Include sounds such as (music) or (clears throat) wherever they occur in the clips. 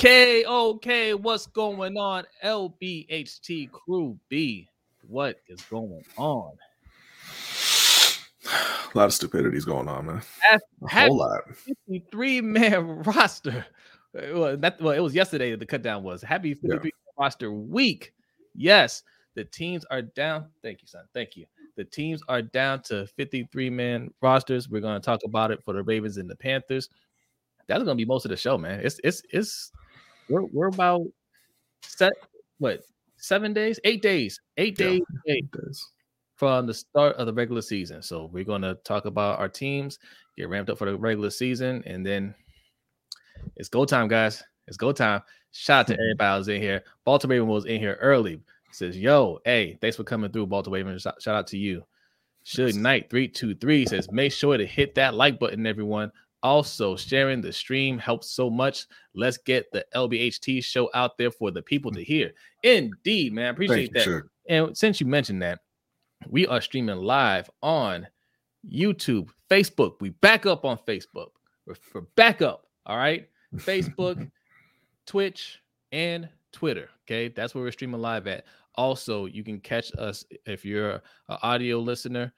Okay, okay, what's going on? LBHT Crew B, what is going on? A (sighs) lot of stupidity's going on, man. A whole lot. 53 man (laughs) roster. Well, that, well, it was yesterday that the cutdown was. Happy 53 roster week. Yes, the teams are down. Thank you, son. Thank you. The teams are down to 53 man rosters. We're going to talk about it for the Ravens and the Panthers. That's going to be most of the show, man. It's it's it's we're we're about set what seven days, eight days, eight Yeah. days, eight does. from the start of the regular season. So we're going to talk about our teams, get ramped up for the regular season, and then it's go time, guys. It's go time. Shout out to (laughs) everybody who's in here. Baltimore Raven was in here early. Says, "Yo, hey, thanks for coming through, Baltimore Raven. Shout, out to you." Should Knight three two three says, "Make sure to hit that like button, everyone." Also, sharing the stream helps so much. Let's get the LBHT show out there for the people to hear. Indeed, man. Appreciate Thank that. And since you mentioned that, we are streaming live on YouTube, Facebook. We back up on Facebook. We're, we're back up. All right. (laughs) Facebook, Twitch, and Twitter. Okay. That's where we're streaming live at. Also, you can catch us if you're an audio listener,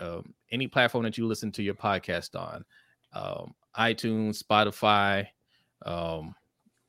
um, any platform that you listen to your podcast on, um, iTunes, Spotify, um,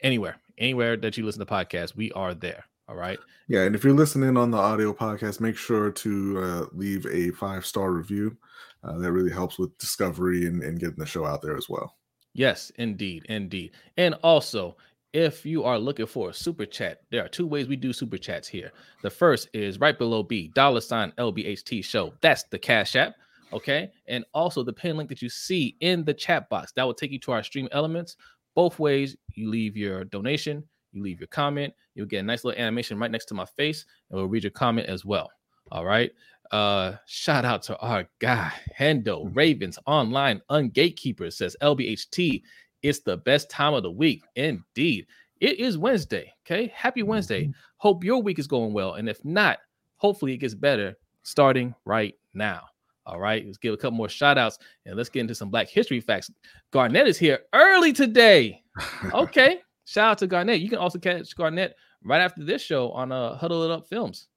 anywhere, anywhere that you listen to podcasts, we are there. All right. Yeah, and if you're listening on the audio podcast, make sure to uh, leave a five star review. Uh, that really helps with discovery and, and getting the show out there as well. Yes, indeed, indeed. And also, if you are looking for a super chat, there are two ways we do super chats here. The first is right below B, dollar sign LBHT show. That's the Cash App. Okay. And also the pin link that you see in the chat box that will take you to our stream elements. Both ways, you leave your donation, you leave your comment, you'll get a nice little animation right next to my face, and we'll read your comment as well. All right. Uh, shout out to our guy, Hendo Ravens Online Ungatekeeper says LBHT it's the best time of the week. Indeed. It is Wednesday. Okay. Happy Wednesday. Hope your week is going well. And if not, hopefully it gets better starting right now. All right. Let's give a couple more shout outs and let's get into some Black History facts. Garnett is here early today. (laughs) Okay. Shout out to Garnett. You can also catch Garnett right after this show on uh, Huddle It Up Films.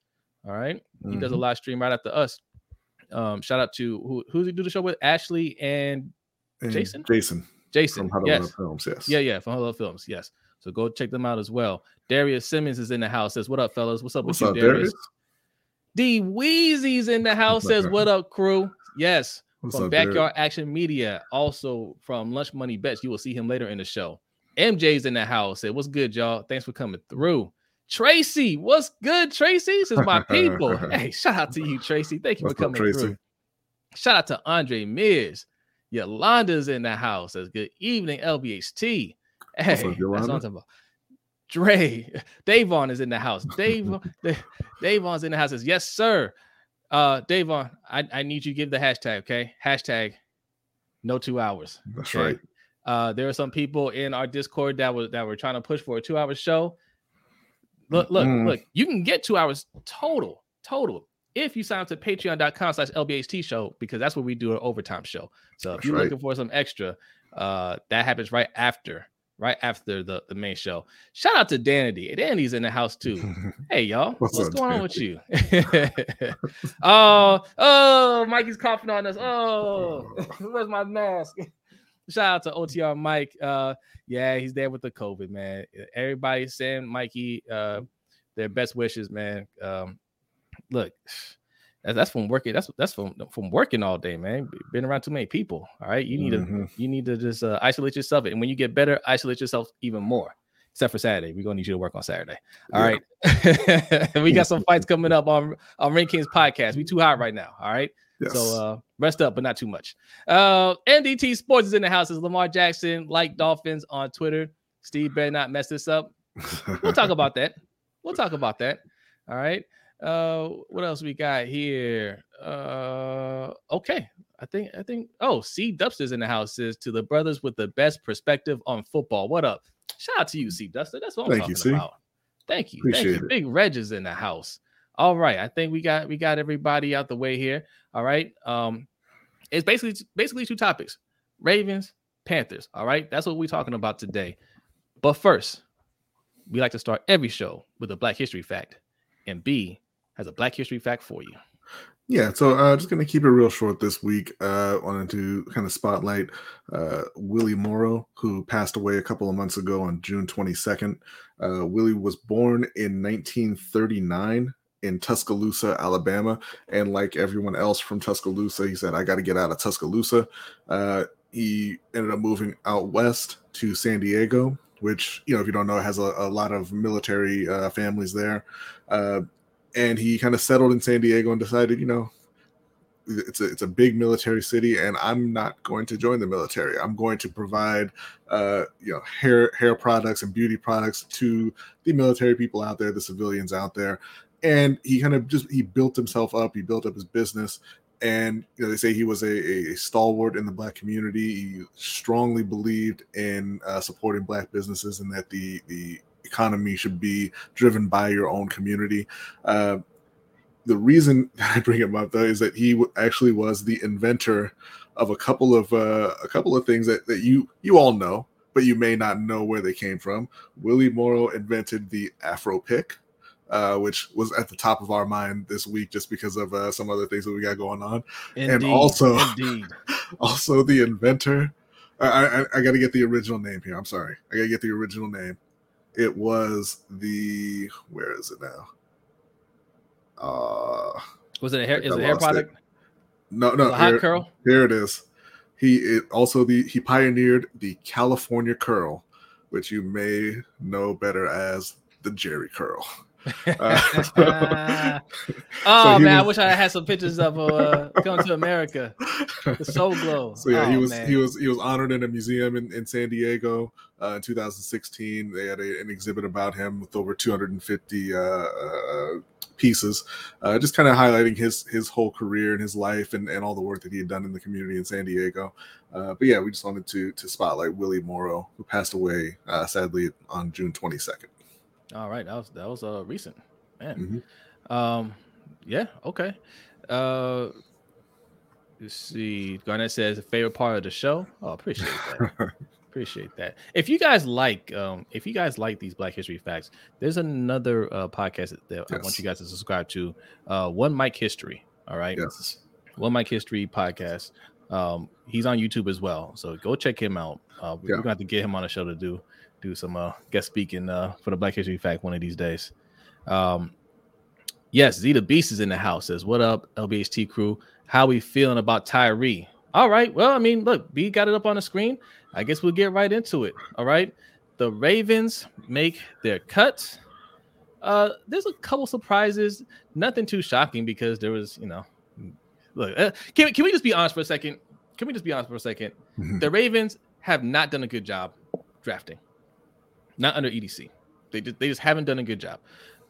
All right. He does a Mhm. live stream right after us. Um, shout out to who who's he do the show with? Ashley and And Jason? Jason Jason. from Huddle yes. Up Films. Yes. Yeah, yeah, from Hello Films. Yes. So go check them out as well. Darius Simmons is in the house. Says, What up, fellas? What's up What's with up, you, Darius? Darius? D Weezy's in the house. Says, What up, crew? Yes. What's from up? Backyard Action Media. Also from Lunch Money Bets. You will see him later in the show. MJ's in the house. Said, What's good, y'all? Thanks for coming through. Tracy, what's good, Tracy? This is my people. (laughs) hey, shout out to you, Tracy. Thank you What's for coming Tracy? through. Shout out to Andre Mears. Yolanda's in the house. Says, Good evening, LBHT. Hey, What's up, that's what I'm talking about. Dre, (laughs) Davon is in the house. Dave, (laughs) Da- Davon's in the house. Says, yes, sir. Uh, Davon, I, I need you to give the hashtag, okay? Hashtag no two hours. That's Okay. right. Uh, there are some people in our Discord that was that were trying to push for a two-hour show. Look, look, Mm. look, you can get two hours total, total. If you sign up to patreon.com slash LBHT show, because that's where we do an overtime show. So if That's you're right. looking for some extra, uh, that happens right after, right after the, the main show. Shout out to Danity. Danity's in the house (laughs) too. Hey y'all, what's, What's up, going on with you? (laughs) oh, oh, Mikey's coughing on us. Oh, (laughs) where's my mask? Shout out to OTR Mike. Uh, yeah, he's there with the COVID, man. Everybody send Mikey uh their best wishes, man. Um, look, that's, from working. That's that's from from working all day, man. Been around too many people. All right, you need to Mhm. you need to just uh, isolate yourself, and when you get better, isolate yourself even more. Except for Saturday, we're gonna need you to work on Saturday. All right, (laughs) we got some fights (laughs) coming up on on Ring Kings podcast. We too hot right now. All right, Yes. so uh, rest up, but not too much. Uh, NDT Sports is in the house. Is Lamar Jackson like Dolphins on Twitter? Steve better not mess this up. We'll talk about that. We'll talk about that. All right. Uh, what else we got here? Uh, okay. I think I think. Oh, C Dubster's in the house. Says to the brothers with the best perspective on football. What up? Shout out to you, C Duster. That's what I'm Thank talking you, C. about. Thank you. Thank you. it. Big Reg is in the house. All right. I think we got we got everybody out the way here. All right. Um, it's basically basically two topics: Ravens, Panthers. All right. That's what we're talking about today. But first, we like to start every show with a Black History fact, and B has a Black History fact for you. Yeah, so uh, just going to keep it real short this week. Uh, wanted to kind of spotlight uh, Willie Morrow, who passed away a couple of months ago on June 22nd. Uh, Willie was born in 1939 in Tuscaloosa, Alabama, and like everyone else from Tuscaloosa, he said, "I got to get out of Tuscaloosa." Uh, he ended up moving out west to San Diego, which you know, if you don't know, has a, a lot of military uh, families there. And he kind of settled in San Diego and decided, you know, it's a it's a big military city, and I'm not going to join the military. I'm going to provide, uh, you know, hair hair products and beauty products to the military people out there, the civilians out there. And he kind of just he built himself up. He built up his business, and you know they say he was a, a stalwart in the black community. He strongly believed in uh, supporting black businesses and that the the economy should be driven by your own community. Uh, the reason (laughs) I bring him up though is that he actually was the inventor of a couple of uh, a couple of things that, that you you all know, but you may not know where they came from. Willie Morrow invented the Afro pick, uh, which was at the top of our mind this week just because of uh, some other things that we got going on, Indeed, and also indeed. (laughs) also the inventor. I, I, I got to get the original name here. I'm sorry, I got to get the original name it was the where is it now? Uh was it a hair? Is it a hair product? It. No, no. hot here, curl. Here it is. He it also the he pioneered the California curl, which you may know better as the Jheri curl. (laughs) Uh, (laughs) oh so man, was, I wish I had some pictures of uh, coming to America. The Soul Glo. So yeah, oh, he was man. he was he was honored in a museum in, in San Diego uh, in 2016. They had a, an exhibit about him with over 250 uh, uh, pieces, uh, just kind of highlighting his his whole career and his life and, and all the work that he had done in the community in San Diego. Uh, but yeah, we just wanted to to spotlight Willie Morrow, who passed away uh, sadly on June 22nd. All right, that was that was uh recent, man. Mm-hmm. Um, yeah, okay. Uh, let's see. Garnett says favorite part of the show. Oh, appreciate that. (laughs) appreciate that. If you guys like, um, if you guys like these Black History facts, there's another uh, podcast that yes. I want you guys to subscribe to. Uh, One Mike History. All right. Yes. One Mike History podcast. Um, he's on YouTube as well, so go check him out. Uh, we're gonna have to get him on a show to do do some uh, guest speaking uh, for the Black History Fact one of these days. Um, yes, Zeta Beast is in the house. Says, "What up, LBHT crew? How we feeling about Tyree?" All right. Well, I mean, look, B got it up on the screen. I guess we'll get right into it. All right. The Ravens make their cut. Uh, there's a couple surprises. Nothing too shocking because there was, you know, look. Uh, can can we just be honest for a second? Can we just be honest for a 2nd mm-hmm. The Ravens have not done a good job drafting not under EDC. They just they just haven't done a good job.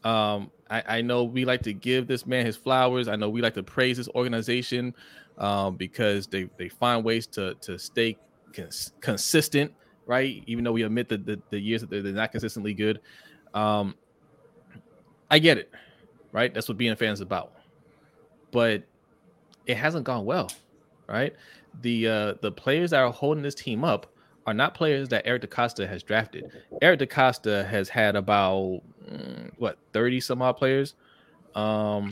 Um, I, I, know we like to give this man his flowers. I know we like to praise this organization um, because they they find ways to to stay cons- consistent, right? Even though we admit that the, the years that they're, they're not consistently good. Um, I get it, right? That's what being a fan is about. But it hasn't gone well, right? The uh, the players that are holding this team up are not players that Eric DeCosta has drafted. Eric DeCosta has had about mm, what 30 some odd players. Um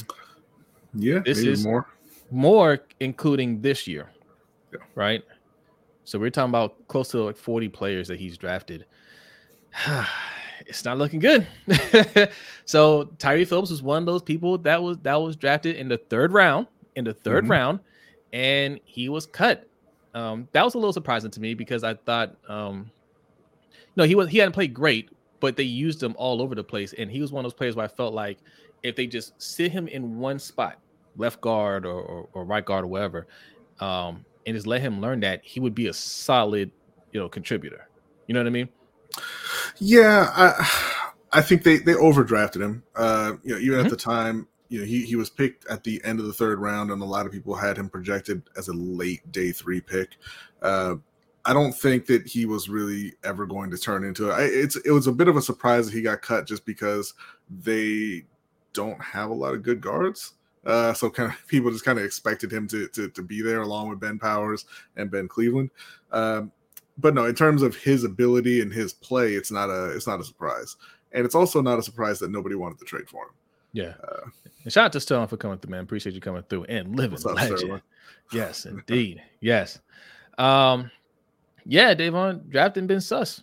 yeah, this is more more including this year. Yeah. Right? So we're talking about close to like 40 players that he's drafted. (sighs) it's not looking good. (laughs) so Tyre Phillips was one of those people that was that was drafted in the third round, in the 3rd mm-hmm. round, and he was cut um, that was a little surprising to me because I thought, um, no, he was he hadn't played great, but they used him all over the place, and he was one of those players where I felt like if they just sit him in one spot, left guard or, or, or right guard or whatever, um, and just let him learn that, he would be a solid, you know, contributor. You know what I mean? Yeah, I, I think they they overdrafted him. Uh, you know, even mm-hmm. at the time, you know, he, he was picked at the end of the third round, and a lot of people had him projected as a late day three pick. Uh, I don't think that he was really ever going to turn into it. It's it was a bit of a surprise that he got cut just because they don't have a lot of good guards. Uh, so kind of (laughs) people just kind of expected him to, to, to be there along with Ben Powers and Ben Cleveland. Um, but no, in terms of his ability and his play, it's not a it's not a surprise, and it's also not a surprise that nobody wanted to trade for him. Yeah. Uh, and shout out to Sterling for coming through, man. Appreciate you coming through and living up, legend. Yes, indeed. yes. Um, yeah, Davon drafting been sus.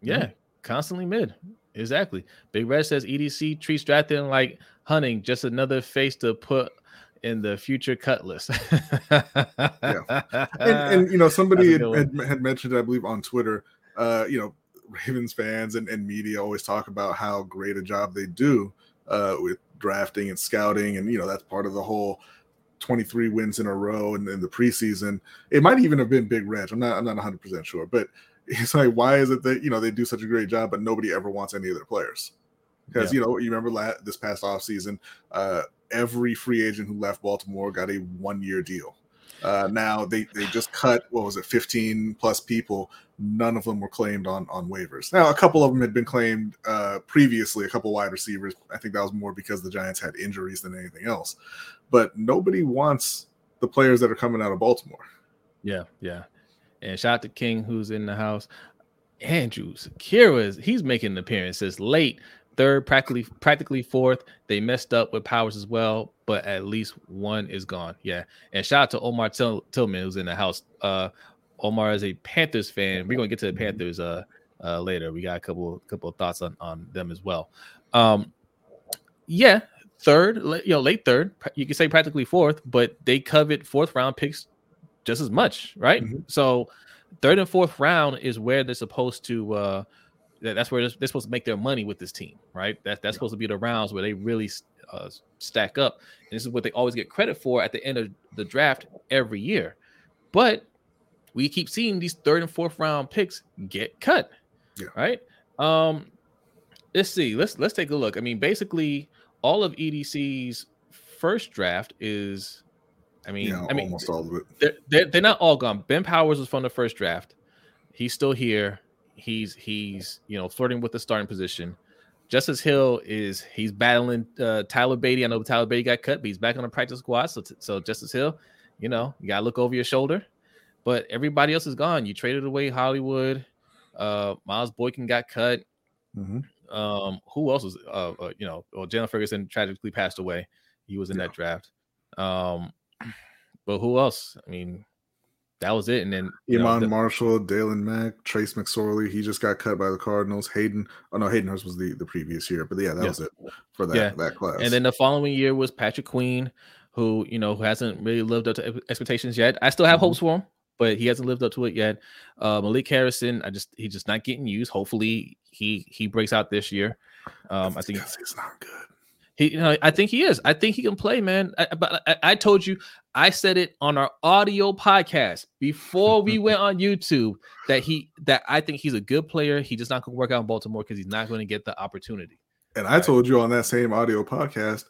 Yeah, mm-hmm. constantly mid. Exactly. Big Red says EDC treats drafting like hunting, just another face to put in the future cut list. yeah. And, and, you know, (laughs) somebody had, had, had, mentioned, I believe, on Twitter, uh, you know, Ravens fans and, and media always talk about how great a job they do uh, with drafting and scouting. And, you know, that's part of the whole 23 wins in a row and in the preseason. It might even have been Big Reg. I'm not I'm not 100 percent sure, but (laughs) it's like why is it that you know they do such a great job, but nobody ever wants any of their players? Because yeah. you know you remember la- this past off season, uh, every free agent who left Baltimore got a one year deal. Uh, now they they just cut what was it 15 plus people. None of them were claimed on on waivers. Now a couple of them had been claimed uh, previously a couple wide receivers. I think that was more because the giants had injuries than anything else. But nobody wants the players that are coming out of baltimore. Yeah yeah. And shout out to king who's in the house. Andrews Kira is he's making appearances late third, practically practically fourth. They messed up with Powers as well, but at least one is gone. Yeah. And shout out to Omar Till- Tillman who's in the house. Uh, Omar is a Panthers fan. We're gonna get to the Panthers uh, uh later. We got a couple couple of thoughts on on them as well. Um, yeah, third, you know, late third. You can say practically fourth, but they covet fourth round picks just as much, right? Mm-hmm. So third and fourth round is where they're supposed to uh that's where they're, supposed to make their money with this team, right? That, that's yeah. supposed to be the rounds where they really uh, stack up. And this is what they always get credit for at the end of the draft every year. But we keep seeing these third and fourth round picks get cut, yeah. right? Um, let's see. Let's let's take a look. I mean, basically, all of EDC's first draft is, I mean, yeah, I mean, almost all of it. They're, they're, they're not all gone. Ben Powers was from the first draft. He's still here he's he's you know flirting with the starting position. Justice Hill is he's battling uh, Tyler Badie. I know Tyler Badie got cut, but he's back on the practice squad. So so Justice Hill, you know, you gotta look over your shoulder. But everybody else is gone. You traded away Hollywood. Uh, Miles Boykin got cut. Mm-hmm. Um, who else was uh, uh, you know, well, Jaylon Ferguson tragically passed away. He was in yeah. that draft. Um, but who else? I mean, that was it. And then Iman know, the, Marshall, Daylon Mack, Trace McSorley, he just got cut by the Cardinals. Hayden, oh no, Hayden Hurst was the, the previous year, but yeah, that yeah. was it for that, yeah. that class. And then the following year was Patrick Queen, who you know who hasn't really lived up to expectations yet. I still have mm-hmm. hopes for him, but he hasn't lived up to it yet. Uh, Malik Harrison, I just he's just not getting used. Hopefully he he breaks out this year. Um, I think he's not good. He, you know, I think he is. I think he can play, man. I, but I, I, told you, I said it on our audio podcast before we went on YouTube that he that I think he's a good player. He just not going to work out in Baltimore because he's not going to get the opportunity. And I told you on that same audio podcast,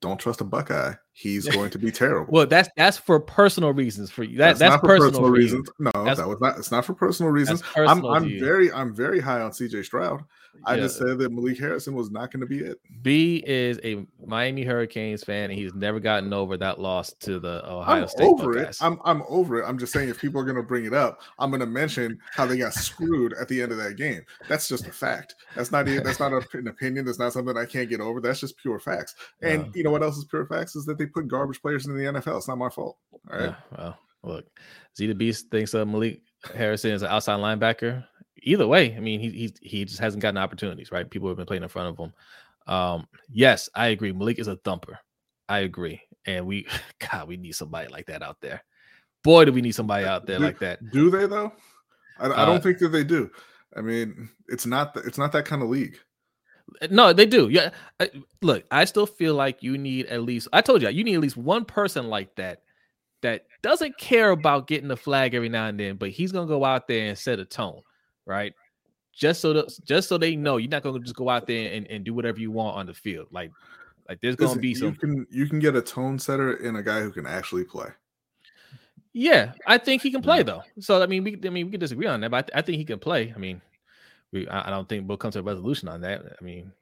don't trust a Buckeye. He's (laughs) going to be terrible. well, that's that's for personal reasons for you. That, that's, that's not for personal, personal reasons. No, that's, that was not. It's not for personal reasons. Personal I'm, I'm very I'm very high on CJ Stroud. I yeah. just said that Malik Harrison was not going to be it. B is a Miami Hurricanes fan, and he's never gotten over that loss to the Ohio I'm State. Over it. I'm I'm over it. I'm just saying if people are going to bring it up, I'm going to mention how they got screwed at the end of that game. That's just a fact. That's not even, that's not an opinion. That's not something I can't get over. That's just pure facts. And you know what else is pure facts is that they put garbage players in the NFL. It's not my fault. All right. Yeah, well, look, Z the Beast thinks uh, Malik Harrison is an outside linebacker either way, I mean, he he he just hasn't gotten opportunities, right? People have been playing in front of him. Um, yes, I agree. Malik is a thumper. I agree, and we, (laughs) God, we need somebody like that out there. Boy, do we need somebody out there do, like that. Do they though? I, I don't uh, think that they do. I mean, it's not it's not that kind of league. Uh, no, they do. Yeah, I, look, I still feel like you need at least. I told you, you need at least one person like that that doesn't care about getting the flag every now and then, but he's gonna go out there and set a tone right? Just so that just so they know you're not gonna just go out there and, and do whatever you want on the field. Like like there's gonna Listen, be some you can you can get a tone setter in a guy who can actually play. Yeah, I think he can play mm-hmm. though. So I mean, we I mean we can disagree on that, but I, th- I think he can play. I mean, we I, I don't think we'll come to a resolution on that. I mean,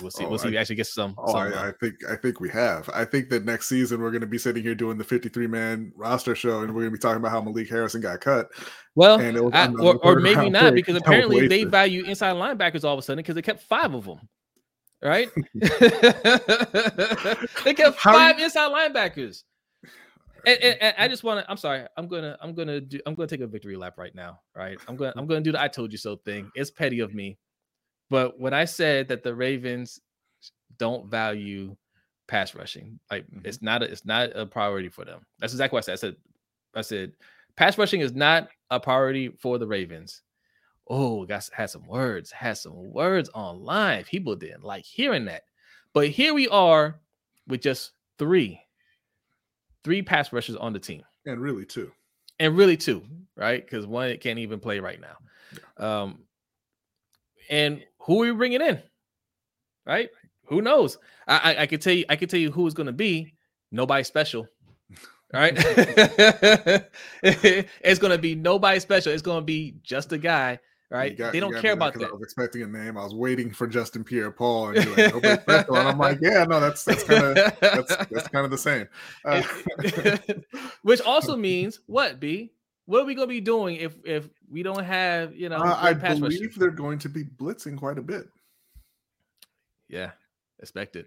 we'll see. Oh, we'll see. I, if he actually gets some. Oh, some I, uh, I, think I think we have. I think that next season we're going to be sitting here doing the 53 man roster show, and we're going to be talking about how Malik Harrison got cut. Well, I, or, or maybe (laughs) not because apparently they value inside linebackers all of a sudden because they kept five of them. Right? (laughs) (laughs) they kept five inside linebackers. And, and, and, I just want to. I'm sorry. I'm gonna. I'm gonna do. I'm gonna take a victory lap right now. Right. I'm gonna. I'm gonna do the "I told you so" thing. It's petty of me, but when I said that the Ravens don't value pass rushing, like mm-hmm. it's not. A, it's not a priority for them. That's exactly what I said. I said. I said pass rushing is not a priority for the Ravens. Oh, got had some words. Had some words online. People didn't like hearing that, but here we are with just three three pass rushers on the team. And really two. And really two, right? Because one it can't even play right now. Um, and who are we bringing in? Right? Who knows? I, I, I can tell you, I can tell you who is going to be. Nobody special. Right? (laughs) it's going to be nobody special. It's going to be just a guy right? Got, they don't care about that. I was expecting a name. I was waiting for Justin Pierre-Paul, and, like, and I'm like, yeah, no, that's that's kind of that's, that's kind of the same. Uh, (laughs) Which also means what? B. What are we going to be doing if if we don't have you know? Uh, I believe they're going to be blitzing quite a bit. Yeah, expected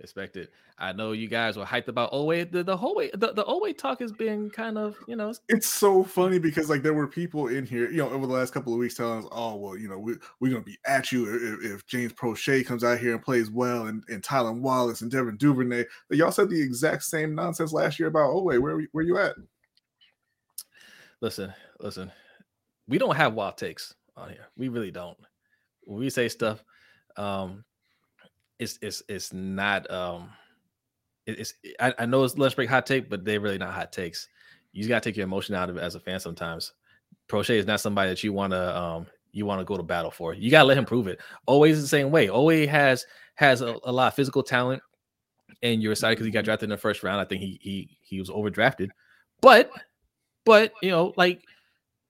expected. I know you guys were hyped about Oweh. The, the whole way the, the Oweh talk has been kind of, you know, it's so funny because like there were people in here, you know, over the last couple of weeks telling us, oh, well, you know, we, we're gonna be at you if, if James Proche comes out here and plays well and, and Tylan Wallace and Devin Duvernay. Y'all said the exact same nonsense last year about Oweh. Where where you at? Listen, listen, we don't have wild takes on here. We really don't. When we say stuff, um, it's it's it's not um it's I, I know it's lunch break hot take, but they're really not hot takes. You gotta take your emotion out of it as a fan sometimes. Proche is not somebody that you want to um you want to go to battle for. You gotta let him prove it. Always the same way. Always has has a, a lot of physical talent, and you're excited because he got drafted in the first round. I think he he he was overdrafted, but but you know like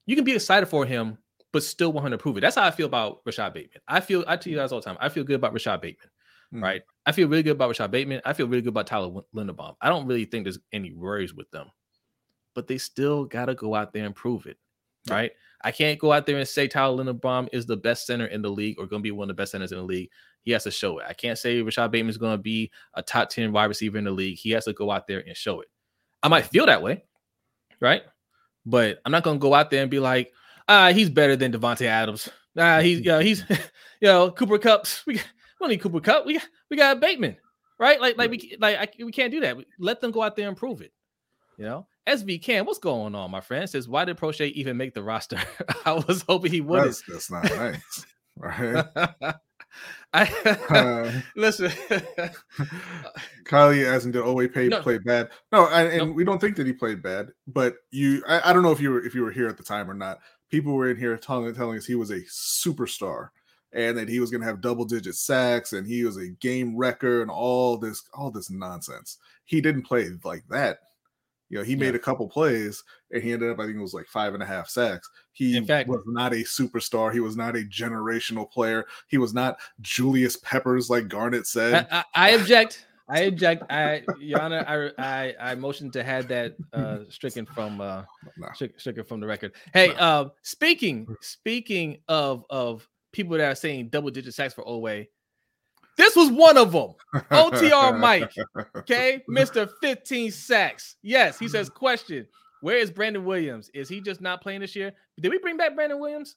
you can be excited for him, but still want him to prove it. That's how I feel about Rashod Bateman. I feel I tell you guys all the time. I feel good about Rashod Bateman mm. right? I feel really good about Rashod Bateman. I feel really good about Tyler Linderbaum. I don't really think there's any worries with them, but they still got to go out there and prove it, yeah. right? I can't go out there and say Tyler Linderbaum is the best center in the league or going to be one of the best centers in the league. He has to show it. I can't say Rashod Bateman is going to be a top 10 wide receiver in the league. He has to go out there and show it. I might feel that way, right? But I'm not going to go out there and be like, ah, he's better than Davante Adams. Ah, he's, (laughs) you know, he's, you know, Cooper Kupps. We, we don't need Cooper Kupp. We we got Bateman, right? Like like we like I, we can't do that. Let them go out there and prove it. You know, SV Cam, what's going on, my friend? Says why did Proche even make the roster? (laughs) I was hoping he would. That's, that's not nice, (laughs) right? I (laughs) uh, listen. (laughs) Kylie asking did Oweh pay no. play bad? No, and, and no. we don't think that he played bad. But you, I, I, don't know if you were if you were here at the time or not. People were in here telling telling us he was a superstar and that he was going to have double digit sacks and he was a game wrecker and all this all this nonsense. He didn't play like that. You know, he made a couple plays and he ended up, I think it was like five and a half sacks. He In fact, was not a superstar. He was not a generational player. He was not Julius Peppers, like Garnett said. I, I, I object. I (laughs) object. I, Yana, I, I, I motioned to have that uh, stricken from uh, nah. stricken from the record. Hey, nah. uh, speaking speaking of of people that are saying double digit sacks for Oweh. This was one of them. OTR (laughs) Mike. Okay. Mr. 15 sacks. Yes. He says, (laughs) question. Where is Brandon Williams? Is he just not playing this year? Did we bring back Brandon Williams?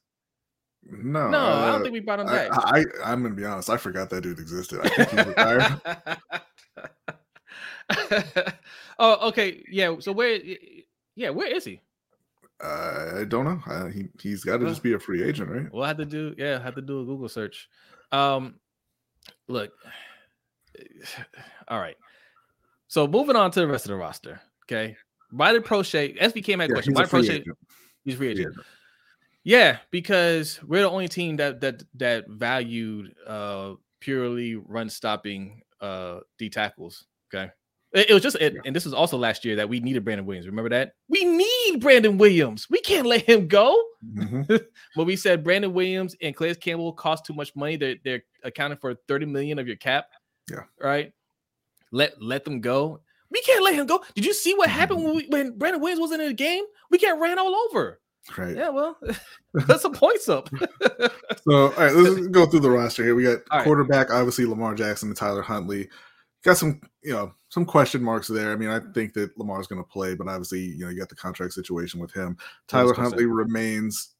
No, no, uh, I don't think we brought him back. I, I, am gonna be honest. I forgot that dude existed. I think he's retired. (laughs) (laughs) oh, okay, yeah. So where, yeah, where is he? I don't know. Uh, he he's got to just be a free agent, right? We'll have to do yeah, have to do a Google search. Um, look, (sighs) all right. So moving on to the rest of the roster. Okay, why did Proche? SB had yeah, question. Why Proche? Agent. He's free agent. Yeah. yeah, because we're the only team that that that valued uh purely run stopping uh D tackles. Okay, It, it was just, it, and this was also last year that we needed Brandon Williams. Remember that? We need Brandon Williams. We can't let him go. Mm-hmm. (laughs) but we said Brandon Williams and Calais Campbell cost too much money. They're they're accounting for 30 million of your cap. Yeah. Right. Let let them go. We can't let him go. Did you see what happened when mm. we, when Brandon Williams wasn't in the game? We get ran all over. Right. Yeah, well, (laughs) (laughs) that's some points up. (laughs) so, all right, let's go through the roster here. We got all quarterback, right. obviously Lamar Jackson and Tyler Huntley. Got some, you know, some question marks there. I mean, I think that Lamar's going to play, but obviously, you know, you got the contract situation with him. Tyler Huntley remains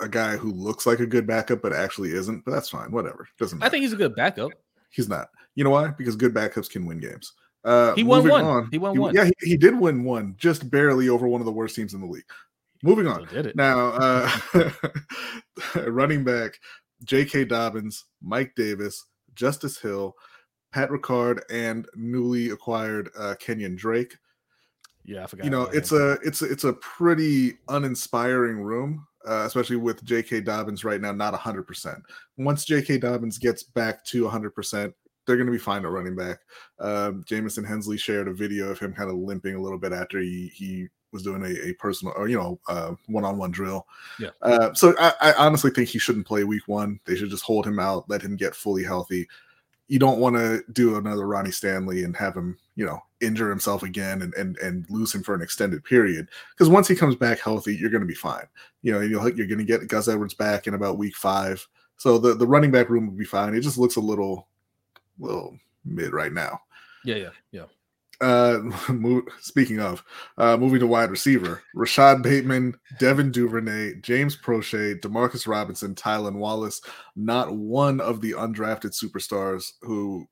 a guy who looks like a good backup, but actually isn't. But that's fine. Whatever. Doesn't. Matter. I think he's a good backup. He's not. You know why? Because good backups can win games. Uh, he won one. On, he won he, one. Yeah, he, he, did win one, just barely over one of the worst teams in the league. Moving on. Did it. Now, uh, (laughs) running back J.K. Dobbins, Mike Davis, Justice Hill, Pat Ricard, and newly acquired uh, Kenyon Drake. Yeah, I forgot. You know, it's him. a it's a, it's a pretty uninspiring room, uh, especially with J.K. Dobbins right now not 100%. Once J.K. Dobbins gets back to 100%, they're going to be fine at running back. Um, Jamison Hensley shared a video of him kind of limping a little bit after he he was doing a, a personal or you know uh, one-on-one drill. Yeah. Uh, so I, I, honestly think he shouldn't play week one. They should just hold him out, let him get fully healthy. You don't want to do another Ronnie Stanley and have him, you know, injure himself again and and, and lose him for an extended period. Because once he comes back healthy, you're going to be fine. You know, you're you're going to get Gus Edwards back in about week five. So the the running back room will be fine. It just looks a little, little mid right now. Yeah, yeah, yeah. Uh, (laughs) move, speaking of, uh, moving to wide receiver, Rashod Bateman, Devin Duvernay, James Proche, Demarcus Robinson, Tylan Wallace. Not one of the undrafted superstars who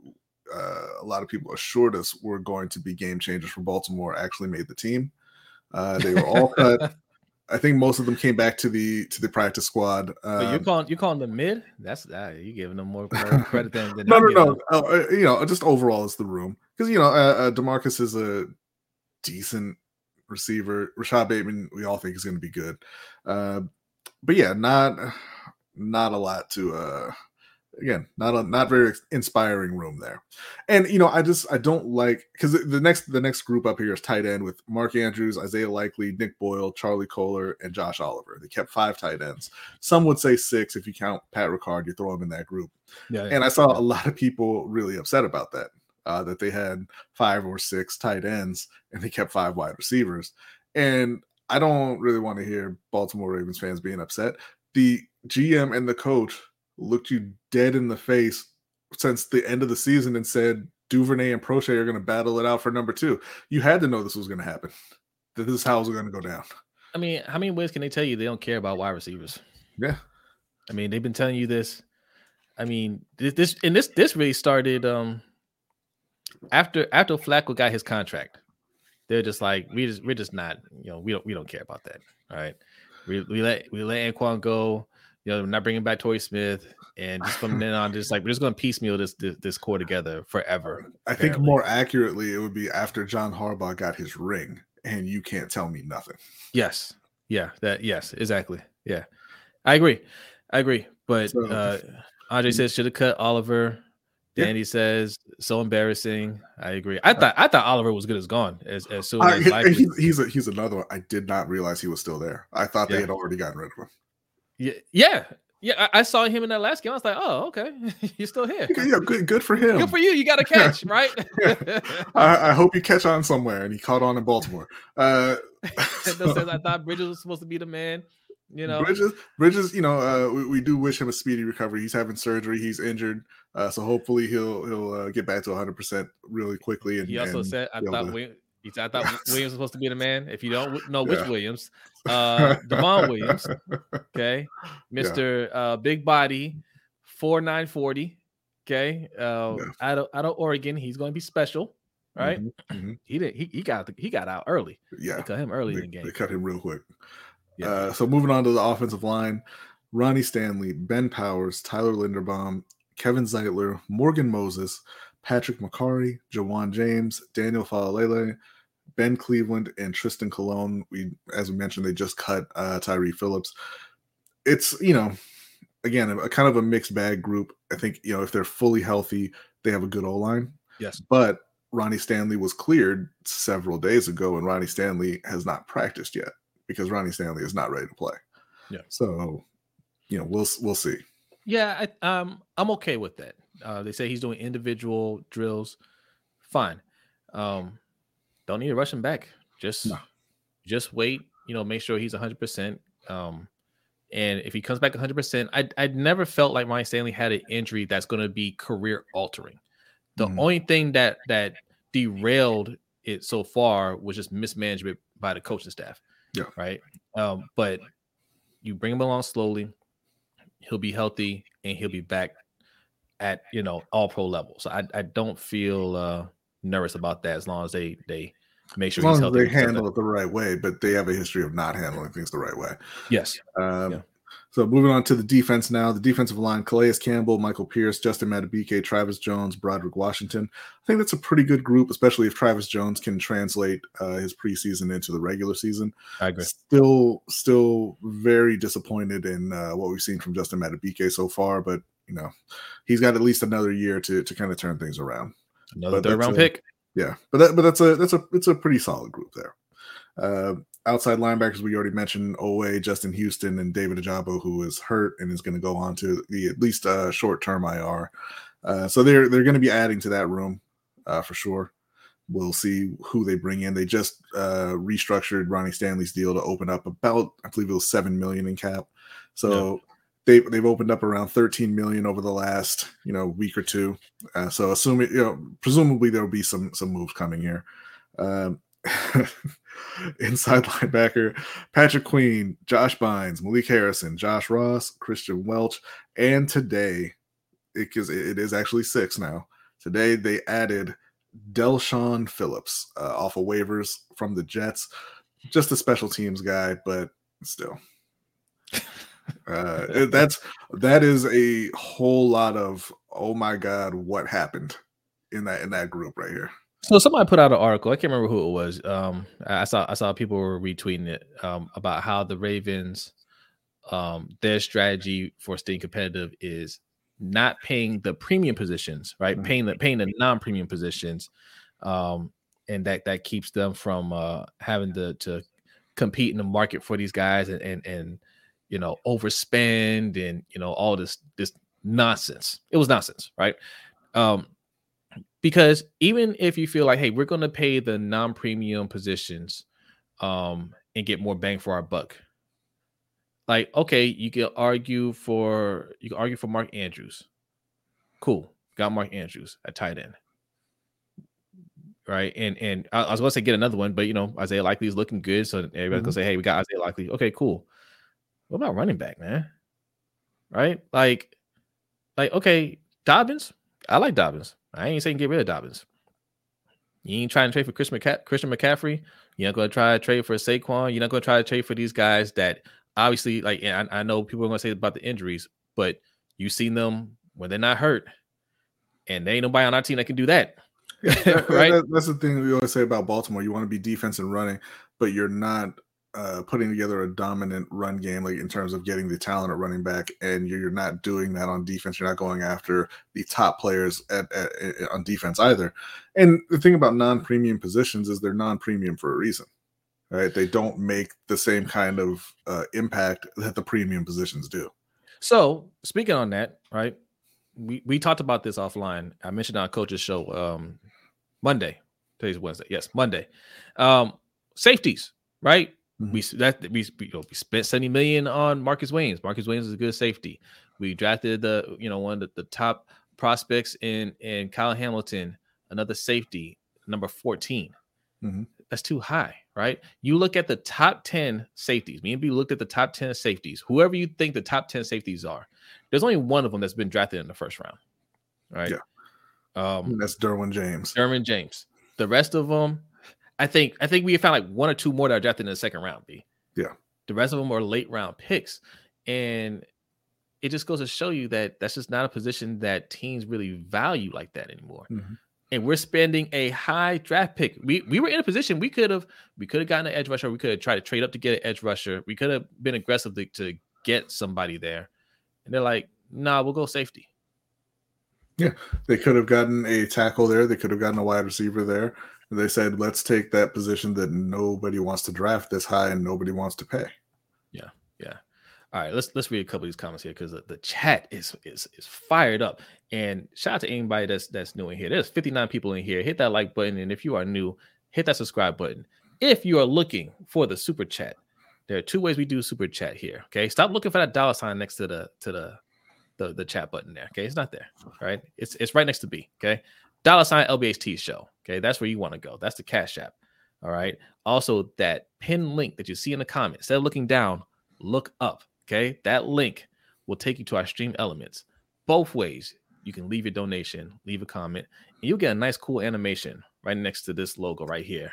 uh, a lot of people assured us were going to be game changers for Baltimore actually made the team. Uh, they were all (laughs) cut. I think most of them came back to the to the practice squad. Um, but you're calling you're calling them mid. That's uh, you giving them more credit than, than no, no, no. Uh, you know, just overall is the room because you know uh, uh, Demarcus is a decent receiver. Rashod Bateman, we all think is going to be good, uh, but yeah, not not a lot to uh again not a not very inspiring room there. And you know i just i don't like because the next the next group up here is tight end with mark andrews isaiah likely nick boyle charlie kolar and josh oliver. They kept five tight ends. Some would say six if you count pat ricard you throw him in that group. Yeah, yeah. and i saw a lot of people really upset about that uh, that they had five or six tight ends and they kept five wide receivers. And i don't really want to hear baltimore ravens fans being upset. The gm and the coach looked you dead in the face since the end of the season and said Duvernay and Proche are going to battle it out for number two. You had to know this was going to happen. That this is how it was going to go down. I mean, how many ways can they tell you they don't care about wide receivers? Yeah. I mean, they've been telling you this. I mean, this, this and this this really started um after after Flacco got his contract. They're just like we just we're just not you know we don't we don't care about that. All right, we we let we let Anquan go you know, we're not bringing back Torrey Smith, and just from then on, just like we're just going to piecemeal this, this, this core together forever. I apparently. think more accurately, it would be after John Harbaugh got his ring, and you can't tell me nothing. Yes, yeah, that yes, exactly, yeah, I agree, I agree. But so, uh, Andre says should have cut Oliver. Danny yeah. says so embarrassing. I agree. I thought I thought Oliver was good as gone as, as soon as I, he's, he's a, he's another one. I did not realize he was still there. I thought yeah. they had already gotten rid of him. Yeah, yeah, yeah. I, I, saw him in that last game. I was like, oh, okay, (laughs) you're still here. Yeah, good, good for him. Good for you. You got to catch, right? (laughs) I, I, hope you catch on somewhere, and he caught on in Baltimore. Uh, says, I thought Bridges was supposed to be the man. You know, Bridges, Bridges. You know, uh, we, we, do wish him a speedy recovery. He's having surgery. He's injured, uh, so hopefully he'll he'll uh, get back to 100 percent really quickly. And he also and said, I thought to... we, I thought (laughs) Williams was supposed to be the man. If you don't know which yeah. Williams, uh, Devon Williams, (laughs) okay, Mister yeah. uh, Big Body, four nine forty, okay, uh, yeah. out of out of Oregon, he's going to be special, right? Mm-hmm. Mm-hmm. He did he, he got he got out early. Yeah, they cut him early they, in the game. They cut him real quick. Yeah. Uh, so moving on to the offensive line, Ronnie Stanley, Ben Powers, Tyler Linderbaum, Kevin Zeitler, Morgan Moses, Patrick Mekari, Ja'Wuan James, Daniel Faalele, Ben Cleveland, and Tristan Colon. We, as we mentioned, they just cut uh, Tyre Phillips. It's you know, again, a, a kind of a mixed bag group. I think you know if they're fully healthy, they have a good O line. Yes, but Ronnie Stanley was cleared several days ago, and Ronnie Stanley has not practiced yet because Ronnie Stanley is not ready to play. Yeah. So, you know, we'll we'll see. Yeah, I, um, I'm okay with that. Uh, they say he's doing individual drills. Fine. Um, don't need to rush him back. Just No. just wait. You know, make sure he's 100. percent Um, and if he comes back 100, percent I I never felt like Ronnie Stanley had an injury that's going to be career altering. The Mhm. only thing that that derailed it so far was just mismanagement by the coaching staff. Yeah. Right. Um, but you bring him along slowly, he'll be healthy and he'll be back at you know all pro level. So I, I don't feel uh nervous about that as long as they they make As sure long he's as they handle it the right way, but they have a history of not handling things the right way. Yes. Um, Yeah. So moving on to the defense now. The defensive line: Calais Campbell, Michael Pierce, Justin Madubuike, Travis Jones, Broderick Washington. I think that's a pretty good group, especially if Travis Jones can translate uh, his preseason into the regular season. I agree. Still, still very disappointed in uh, what we've seen from Justin Madubuike so far, but you know, he's got at least another year to to kind of turn things around. Another But third round a- pick. Yeah, but that but that's a that's a it's a pretty solid group there. Uh, outside linebackers, we already mentioned Oweh, Justin Houston, and David Ojabo, who is hurt and is going to go on to the at least uh, short term IR. Uh, so they're they're going to be adding to that room uh, for sure. We'll see who they bring in. They just uh, restructured Ronnie Stanley's deal to open up about I believe it was seven million in cap. So. They, they've opened up around 13 million over the last you know week or two uh, so assuming you know presumably there will be some some moves coming here um, (laughs) inside linebacker Patrick Queen, Josh Bynes, Malik Harrison, Josh Ross, Christian Welch, and today it, it is actually six now. Today they added Del'Shawn Phillips uh, off of waivers from the Jets, just a special teams guy, but still. Uh, that's that is a whole lot of oh my god, what happened in that in that group right here. So somebody put out an article. I can't remember who it was. Um, I saw I saw people were retweeting it um, about how the Ravens, um, their strategy for staying competitive is not paying the premium positions, right? Mhm. Paying the paying the non-premium positions, um, and that that keeps them from uh, having to to compete in the market for these guys and and and you know overspend and you know all this this nonsense. It was nonsense, right? Um, because even if you feel like hey we're going to pay the non-premium positions um and get more bang for our buck like okay you can argue for you can argue for mark andrews. Cool. Got mark andrews at tight end. Right? And and i, I was going to say get another one but you know isaiah likely is looking good so everybody's going to say hey we got isaiah likely. Okay cool what about running back man right like like okay dobbins i like dobbins I ain't saying get rid of Dobbins. You ain't trying to trade for Chris McCa- Christian McCaffrey. You're not going to try to trade for Saquon. You're not going to try to trade for these guys that obviously, like, I, I know people are going to say about the injuries, but you've seen them when they're not hurt, and there ain't nobody on our team that can do that. (laughs) That- Right. that's the thing we always say about Baltimore. You want to be defense and running, but you're not uh, putting together a dominant run game, like in terms of getting the talent at running back, and you're, not doing that on defense. You're not going after the top players at, at, at- on defense either. And the thing about non-premium positions is they're non-premium for a reason, right? They don't make the same kind of uh, impact that the premium positions do. So speaking on that, right? We we talked about this offline. I mentioned on coach's show um Monday. Today's Wednesday. Yes, Monday. Um safeties, right? We that we, we, you know, we spent 70 million on Marcus Williams. Marcus Williams is a good safety. We drafted the you know one of the, the top prospects in in Kyle Hamilton, another safety, number 14. Mhm. That's too high, right? You look at the top 10 safeties. Me and B looked at the top 10 safeties. Whoever you think the top 10 safeties are, there's only one of them that's been drafted in the first round. Right. Yeah. Um That's Derwin James. Derwin James. The rest of them, I think, I think we found like one or two more that are drafted in the second round. B. Yeah. The rest of them are late round picks, and it just goes to show you that that's just not a position that teams really value like that anymore. Mhm. And we're spending a high draft pick. We we were in a position we could have we could have gotten an edge rusher. We could have tried to trade up to get an edge rusher. We could have been aggressive to, to get somebody there. And they're like, nah, we'll go safety. Yeah, they could have gotten a tackle there. They could have gotten a wide receiver there. They said, let's take that position that nobody wants to draft this high and nobody wants to pay. Yeah, yeah. All right, let's let's read a couple of these comments here because the, the, chat is is is fired up. And shout out to anybody that's that's new in here. There's 59 people in here. Hit that like button, and if you are new, hit that subscribe button. If you are looking for the super chat, there are two ways we do super chat here. Okay, stop looking for that dollar sign next to the to the the, the chat button there. Okay, it's not there. All right, it's it's right next to B. Okay, dollar sign LBHT show. Okay, that's where you want to go. That's the Cash App. All right. Also, that pin link that you see in the comment, instead of looking down, look up. Okay, that link will take you to our stream elements. Both ways, you can leave your donation, leave a comment, and you'll get a nice, cool animation right next to this logo right here.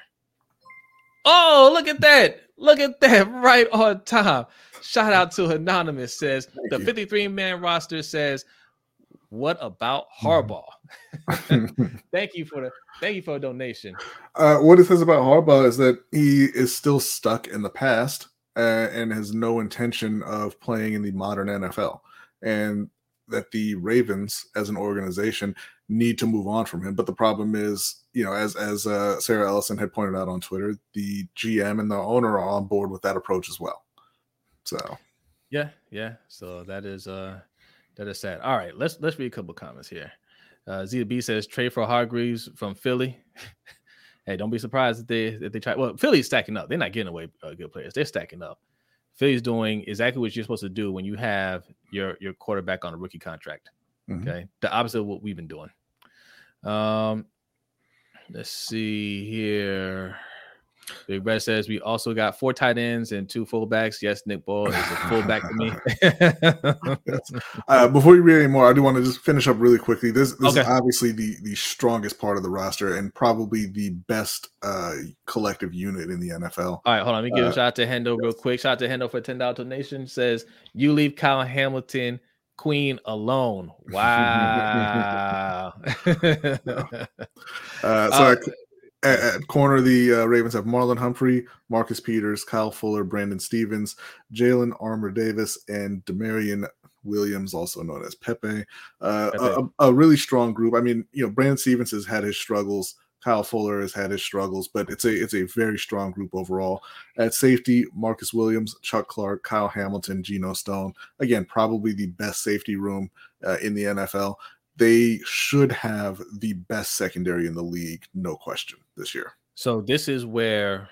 Oh, look at that! Look at that (laughs) right on time. Shout out to Anonymous says Thank the 53 man roster says what about Harbaugh? (laughs) (laughs) thank you for the thank you for a donation. Uh, what it says about Harbaugh is that he is still stuck in the past uh, and has no intention of playing in the modern NFL, and that the Ravens as an organization need to move on from him. But the problem is, you know, as as uh, Sarah Ellison had pointed out on Twitter, the GM and the owner are on board with that approach as well. So, yeah, yeah. So that is uh that is sad. All right, let's let's read a couple comments here. Uh, Zeta B says trade for Hargreaves from Philly. (laughs) hey, don't be surprised if they if they try. Well, Philly's stacking up. They're not getting away uh, good players. They're stacking up. Philly's doing exactly what you're supposed to do when you have your your quarterback on a rookie contract. Mm-hmm. Okay, the opposite of what we've been doing. Um, let's see here. Big Red says we also got four tight ends and two fullbacks. Yes, Nick Boyle is a fullback to me. (laughs) (laughs) uh, before you read any more, I do want to just finish up really quickly. This, this okay. is obviously the the strongest part of the roster and probably the best uh, collective unit in the NFL. All right, hold on. Let me give uh, a shout out to Hendo real quick. Shout out to Hendo for ten dollar donation. Says you leave Kyle Hamilton. Queen alone. (laughs) Wow. uh, so uh, at, at corner, the uh, Ravens have Marlon Humphrey, Marcus Peters, Kyle Fuller, Brandon Stephens, Jalen Armour Davis, and Damarion Williams, also known as Pepe. Uh, Pepe. A, a, really strong group. I mean, you know, Brandon Stephens has had his struggles. Kyle Fuller has had his struggles, but it's a it's a very strong group overall. At safety, Marcus Williams, Chuck Clark, Kyle Hamilton, Geno Stone. Again, probably the best safety room uh, in the NFL they should have the best secondary in the league, no question, this year. So this is where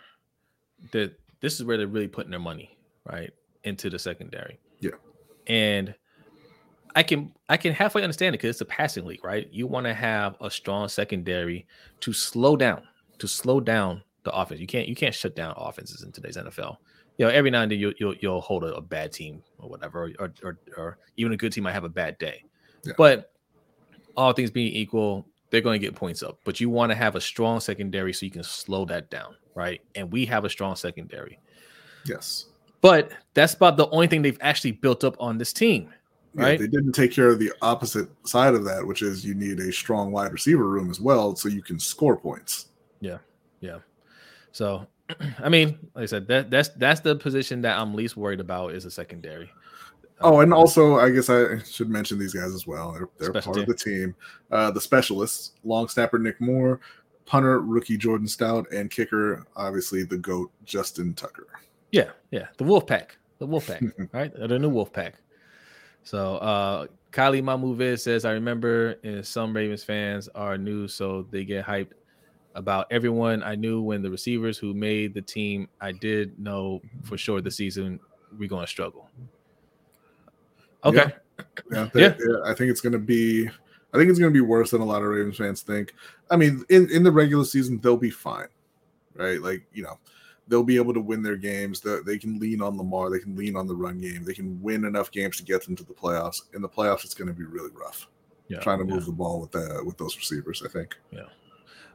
the this is where they're really putting their money, right, into the secondary. Yeah. And I can I can halfway understand it because it's a passing league, right? You want to have a strong secondary to slow down, to slow down the offense. You can't you can't shut down offenses in today's NFL. You know, every now and then you'll you'll, you'll hold a, a, bad team or whatever, or, or, or even a good team might have a bad day. Yeah. But all things being equal, they're going to get points up. But you want to have a strong secondary so you can slow that down, right? And we have a strong secondary. Yes. But that's about the only thing they've actually built up on this team, right? Yeah, they didn't take care of the opposite side of that, which is you need a strong wide receiver room as well so you can score points. Yeah. Yeah. So, (clears throat) I mean, like I said, that that's that's the position that I'm least worried about is a secondary. Oh, and also, I guess I should mention these guys as well. They're, they're part team. of the team. Uh, the specialists: long snapper Nick Moore, punter rookie Jordan Stout, and kicker, obviously the goat Justin Tucker. Yeah, yeah, the Wolf Pack, the Wolf Pack, (laughs) right? The new Wolf Pack. So, uh, Kylie Mamuviz says, "I remember and some Ravens fans are new, so they get hyped about everyone I knew when the receivers who made the team. I did know for sure the season we're going to struggle." Okay. Yeah. Yeah, yeah. I think it's going to be. I think it's going to be worse than a lot of Ravens fans think. I mean, in in the regular season, they'll be fine, right? Like you know, they'll be able to win their games. They, they can lean on Lamar. They can lean on the run game. They can win enough games to get them to the playoffs. In the playoffs, it's going to be really rough. Yeah, trying to move yeah. the ball with the with those receivers. I think. Yeah.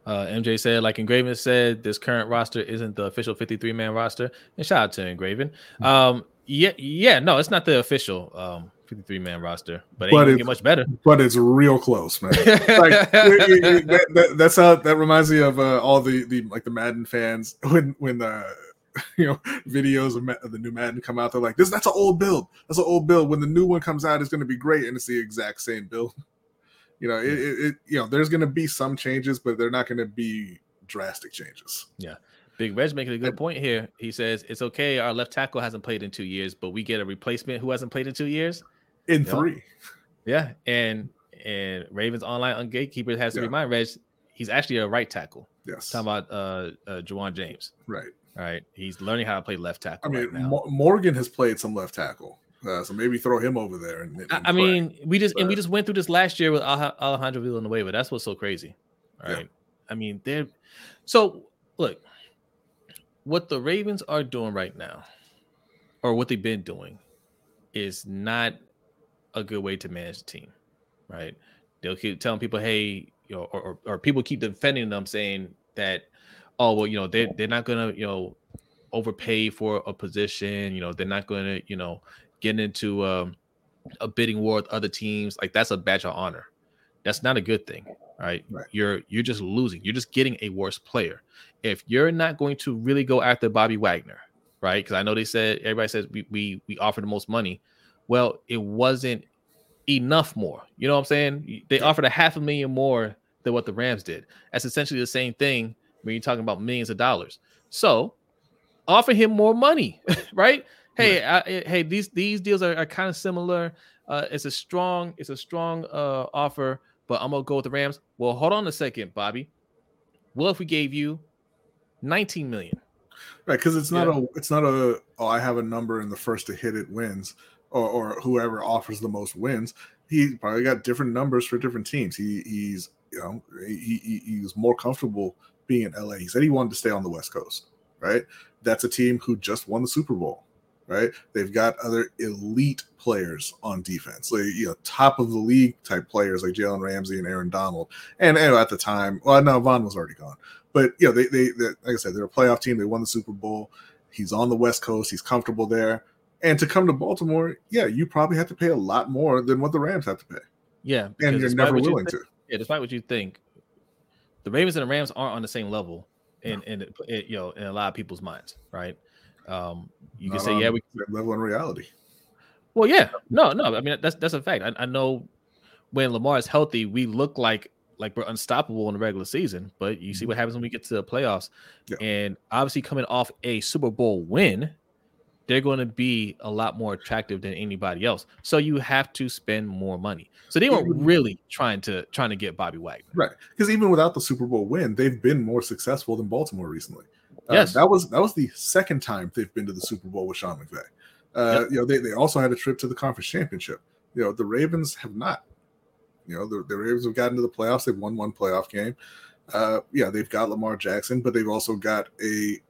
Uh, MJ said, like Engraven said, this current roster isn't the official 53 man roster. And shout out to Engraven. Mm-hmm. Um, yeah, yeah, no, it's not the official um 53 man roster, but, but it get much better. But it's real close, man. (laughs) like that, that, that's how that reminds me of uh, all the the like the Madden fans (laughs) when when the (laughs) you know videos of, of, the new Madden come out. They're like, this that's an old build. That's an old build. When the new one comes out, it's going to be great, and it's the exact same build. You know, it, it, it you know, there's going to be some changes, but they're not going to be drastic changes. Yeah. Big Reg making a good point here. He says it's okay. Our left tackle hasn't played in two years, but we get a replacement who hasn't played in two years. In three. Yeah, and and Ravens online on gatekeeper has to yeah. remind Reg he's actually a right tackle. Yes. Talking about uh, uh Ja'Wuan James. Right. All right. He's learning how to play left tackle. I mean, right Morgan has played some left tackle. Uh, so maybe throw him over there. And, and I, I mean, we just but, and we just went through this last year with Alejandro Villanueva. That's what's so crazy. All right. Yeah. I mean, they're so look what the Ravens are doing right now, or what they've been doing, is not a good way to manage the team. Right? They'll keep telling people, "Hey, you know," or, or, or people keep defending them, saying that, "Oh, well, you know, they they're not gonna, you know." overpay for a position you know they're not to you know get into um, a bidding war with other teams, like that's a badge of honor. That's not a good thing, right? right? You're you're just losing. You're just getting a worse player. If you're not going to really go after Bobby Wagner, right? Because I know they said everybody says we we we offer the most money. Well, it wasn't enough more. You know what I'm saying? They offered a half a million more than what the Rams did. That's essentially the same thing when you're talking about millions of dollars. So offer him more money, (laughs) right? hey, I, hey, these these deals are, are kind of similar. Uh, it's a strong, it's a strong uh, offer, but I'm gonna go with the Rams. Well, hold on a second, Bobby. What if we gave you 19 million? Right, because it's not yeah. a it's not a oh I have a number and the first to hit it wins, or or whoever offers the most wins. He probably got different numbers for different teams. He he's you know he, he he's more comfortable being in LA. He said he wanted to stay on the West Coast. Right, that's a team who just won the Super Bowl right? They've got other elite players on defense, like you know, top of the league type players like Jalen Ramsey and Aaron Donald. And, and at the time, well, no, Von was already gone, but you know, they, they, they, like I said, they're a playoff team. They won the Super Bowl. He's on the West Coast. He's comfortable there. And to come to Baltimore, yeah, you probably have to pay a lot more than what the Rams have to pay. Yeah, and you're never willing you to. Yeah, despite what you think, the Ravens and the Rams aren't on the same level in, in, in you know in a lot of people's minds, right? Um, you Not can say, yeah, we level in reality. Well, yeah, no, no. I mean, that's that's a fact. I, I know when Lamar is healthy, we look like like we're unstoppable in the regular season. But you see mm-hmm. what happens when we get to the playoffs, yeah. and obviously coming off a Super Bowl win, they're going to be a lot more attractive than anybody else. So you have to spend more money. So they weren't really trying to trying to get Bobby Wagner, right? Because even without the Super Bowl win, they've been more successful than Baltimore recently. Uh, yes, that was that was the second time they've been to the Super Bowl with Sean McVay. Uh, yep. You know, they, they also had a trip to the conference championship. You know, the Ravens have not. You know, the, the Ravens have gotten to the playoffs. They've won one playoff game. Uh, yeah, they've got Lamar Jackson, but they've also got a you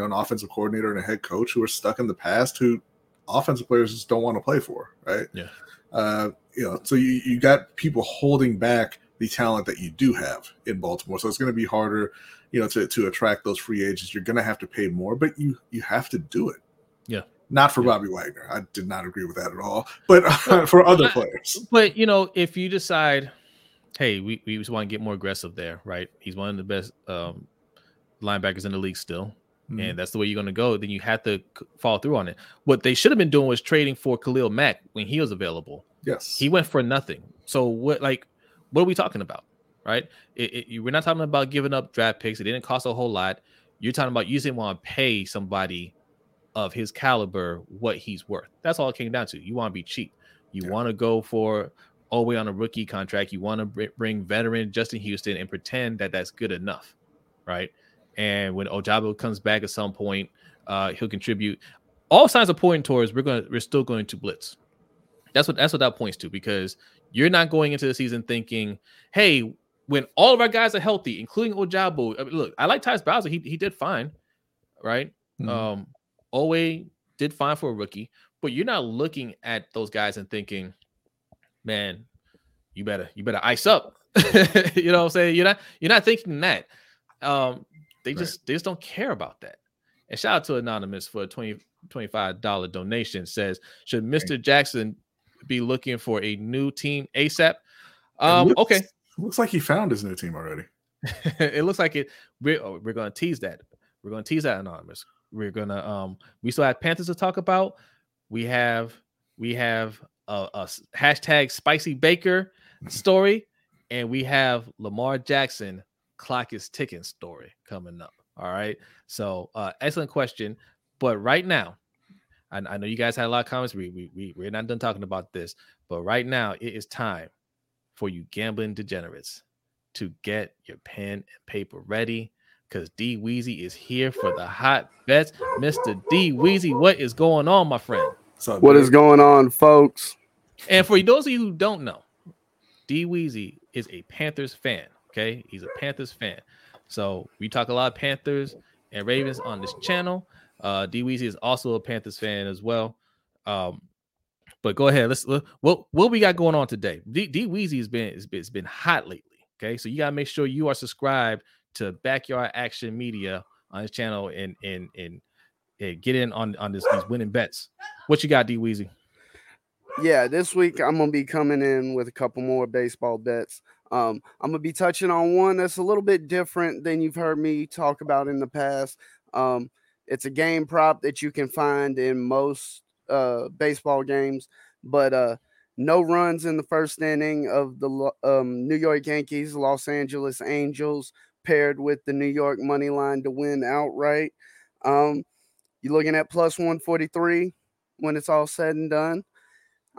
know an offensive coordinator and a head coach who are stuck in the past who offensive players just don't want to play for, right? Yeah. Uh, you know, so you, you got people holding back the talent that you do have in Baltimore. So it's going to be harder you know, to, to attract those free agents, you're going to have to pay more, but you you have to do it. Yeah. Not for yeah. Bobby Wagner. I did not agree with that at all. But uh, (laughs) for other players. But you know, if you decide, hey, we, we just want to get more aggressive there, right? He's one of the best um, linebackers in the league still. Mm-hmm. And that's the way you're going to go. Then you have to follow through on it. What they should have been doing was trading for Khalil Mack when he was available. Yes, he went for nothing. So what? Like, what are we talking about? Right? It, it, we're not talking about giving up draft picks. It didn't cost a whole lot. You're talking about you didn't want to pay somebody of his caliber what he's worth. That's all it came down to. You want to be cheap. You yeah. want to go for all the way on a rookie contract. You want to bring veteran Justin Houston and pretend that that's good enough, right? And when Ojabo comes back at some point, uh, he'll contribute. All signs are pointing towards we're going we're still going to blitz. That's what that's what that points to because you're not going into the season thinking, hey, when all of our guys are healthy, including Ojabo. I mean, look, I like Tyus Bowser. He he did fine, right? Mm-hmm. Um, Oweh did fine for a rookie, but you're not looking at those guys and thinking, man, you better you better ice up. (laughs) you know what I'm saying? You're not you're not thinking that. Um, they right. just they just don't care about that. And shout out to Anonymous for a 20 $25 donation says, should Mr. Jackson be looking for a new team ASAP? Um, okay. Looks like he found his new team already. (laughs) it looks like it. We're oh, we're gonna tease that. We're gonna tease that anonymous. We're gonna um. We still have Panthers to talk about. We have we have a, a hashtag spicy baker (laughs) story, and we have Lamar Jackson clock is ticking story coming up. All right. So uh excellent question. But right now, I, I know you guys had a lot of comments. We, we we we're not done talking about this, but right now it is time for you gambling degenerates to get your pen and paper ready because D Weezy is here for the hot bets. Mr. D Weezy, what is going on, my friend? So what is going on, folks? And for those of you who don't know, D Weezy is a Panthers fan. Okay, he's a Panthers fan. So we talk a lot of Panthers and Ravens on this channel. Uh, D Weezy is also a Panthers fan as well. Um, but go ahead. Let's look what what we got going on today. D, D Weezy has been has been, hot lately. Okay, so you gotta make sure you are subscribed to Backyard Action Media on his channel and and and, and get in on on this, these winning bets. What you got, D Weezy? Yeah, this week I'm gonna be coming in with a couple more baseball bets. Um, I'm gonna be touching on one that's a little bit different than you've heard me talk about in the past. Um, it's a game prop that you can find in most uh, baseball games, but uh, no runs in the first inning of the um, New York Yankees, Los Angeles Angels, paired with the New York money line to win outright. Um, you're looking at plus 143 when it's all said and done.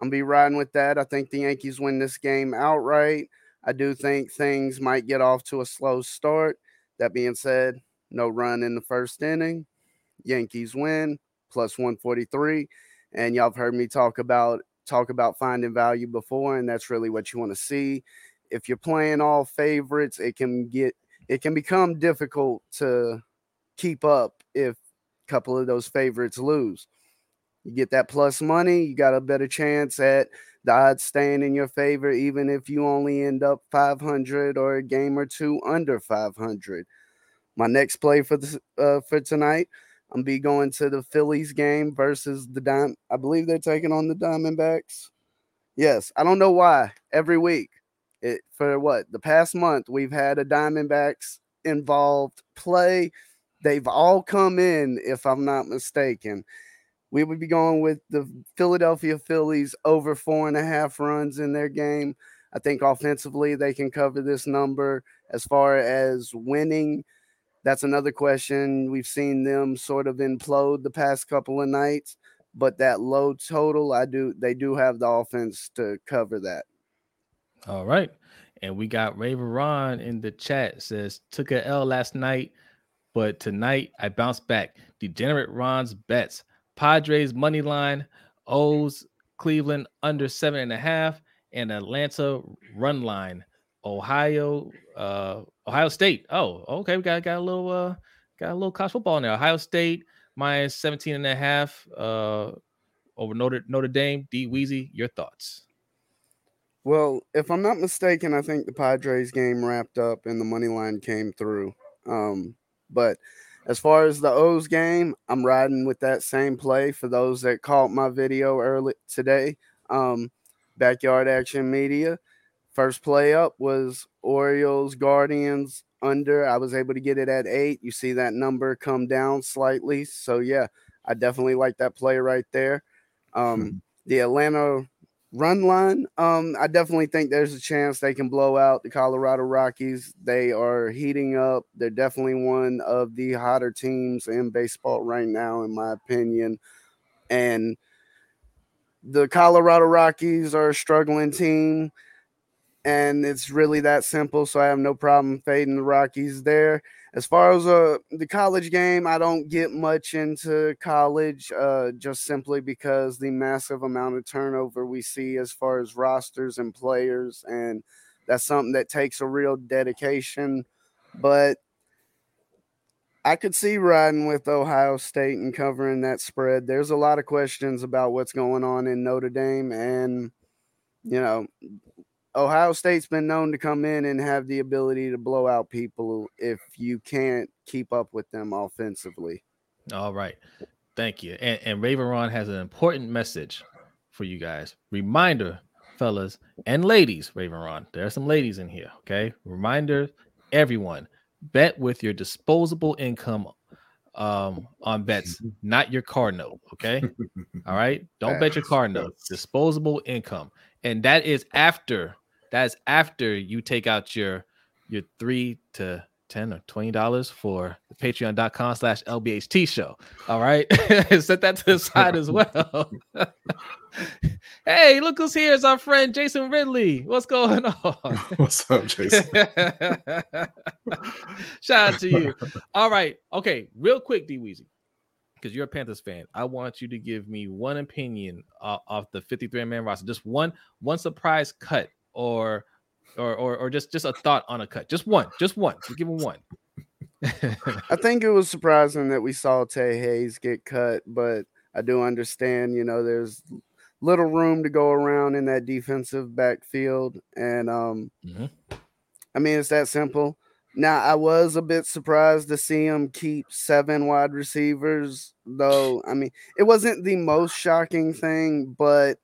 I'm be riding with that. I think the Yankees win this game outright. I do think things might get off to a slow start. That being said, no run in the first inning. Yankees win plus 143. And y'all have heard me talk about talk about finding value before, and that's really what you want to see. If you're playing all favorites, it can get it can become difficult to keep up if a couple of those favorites lose. You get that plus money, you got a better chance at the odds staying in your favor, even if you only end up 500 or a game or two under 500. My next play for the uh, for tonight, I'm be going to the Phillies game versus the Dime. I believe they're taking on the Diamondbacks. Yes, I don't know why. Every week, it for what the past month we've had a Diamondbacks involved play. They've all come in, if I'm not mistaken we would be going with the Philadelphia Phillies over four and a half runs in their game. I think offensively they can cover this number. As far as winning, that's another question. We've seen them sort of implode the past couple of nights, but that low total, I do they do have the offense to cover that. All right. And we got Raven Ron in the chat says took a L last night, but tonight I bounced back. Degenerate Ron's bets. Padres money line, O's Cleveland under seven and a half, and Atlanta run line. Ohio, uh, Ohio State. Oh, okay. We got got a little uh got a little college football in there. Ohio State minus 17 and a half uh over Notre Notre Dame. D Weezy, your thoughts. Well, if I'm not mistaken, I think the Padres game wrapped up and the money line came through. Um, but as far as the O's game, I'm riding with that same play for those that caught my video early today. Um, backyard action media. First play up was Orioles Guardians under. I was able to get it at eight. You see that number come down slightly. So yeah, I definitely like that play right there. Um, hmm. the Atlanta run line, um, I definitely think there's a chance they can blow out the Colorado Rockies. They are heating up. They're definitely one of the hotter teams in baseball right now, in my opinion. And the Colorado Rockies are a struggling team, and it's really that simple. So I have no problem fading the Rockies there as far as uh, the college game, I don't get much into college uh, just simply because the massive amount of turnover we see as far as rosters and players. And that's something that takes a real dedication. But I could see riding with Ohio State and covering that spread. There's a lot of questions about what's going on in Notre Dame. And, you know, Ohio State's been known to come in and have the ability to blow out people if you can't keep up with them offensively. All right. Thank you. And, and Raven Ron has an important message for you guys. Reminder, fellas and ladies, Raven Ron. There are some ladies in here. Okay. Reminder, everyone, bet with your disposable income um on bets, (laughs) not your car note. Okay. All right. Don't bet your car (laughs) note. Disposable income. And that is after That's after you take out your your three to 10 or 20 dollars for the patreon.com slash lbht show. All right? (laughs) Set that to the side as (laughs) well. (laughs) Hey look who's here. Is our friend jason ridley. What's going on? What's up jason? Shout out to you. All right. Okay real quick d weezy because you're a panthers fan i want you to give me one opinion uh, off the 53 man roster. Just one one surprise cut or or, or or just just a thought on a cut. Just one, just one. Just give him one. (laughs) I think it was surprising that we saw Tae Hayes get cut, but I do understand, you know, there's little room to go around in that defensive backfield. And um mm-hmm. I mean it's that simple. Now I was a bit surprised to see him keep seven wide receivers, though. I mean, it wasn't the most shocking thing, but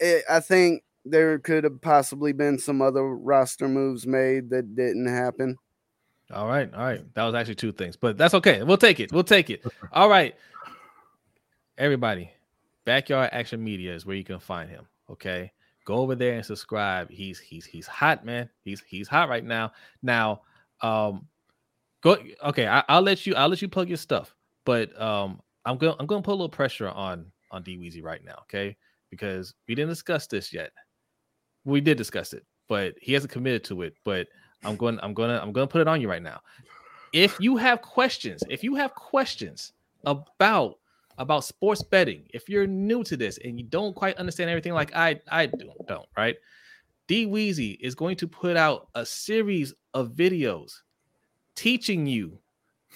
it, I think there could have possibly been some other roster moves made that didn't happen. All right, all right. That was actually two things, but that's okay. We'll take it. We'll take it. (laughs) All right, everybody. Backyard Action Media is where you can find him. Okay, go over there and subscribe. He's he's he's hot, man. He's he's hot right now. Now, um, go. Okay, I, will let you. I'll let you plug your stuff, but um, I'm going. I'm going to put a little pressure on on D Weezy right now. Okay, because we didn't discuss this yet we did discuss it, but he hasn't committed to it. But I'm going, I'm gonna, I'm gonna put it on you right now. If you have questions, if you have questions about about sports betting, if you're new to this and you don't quite understand everything like I I do, don't right? D Weezy is going to put out a series of videos teaching you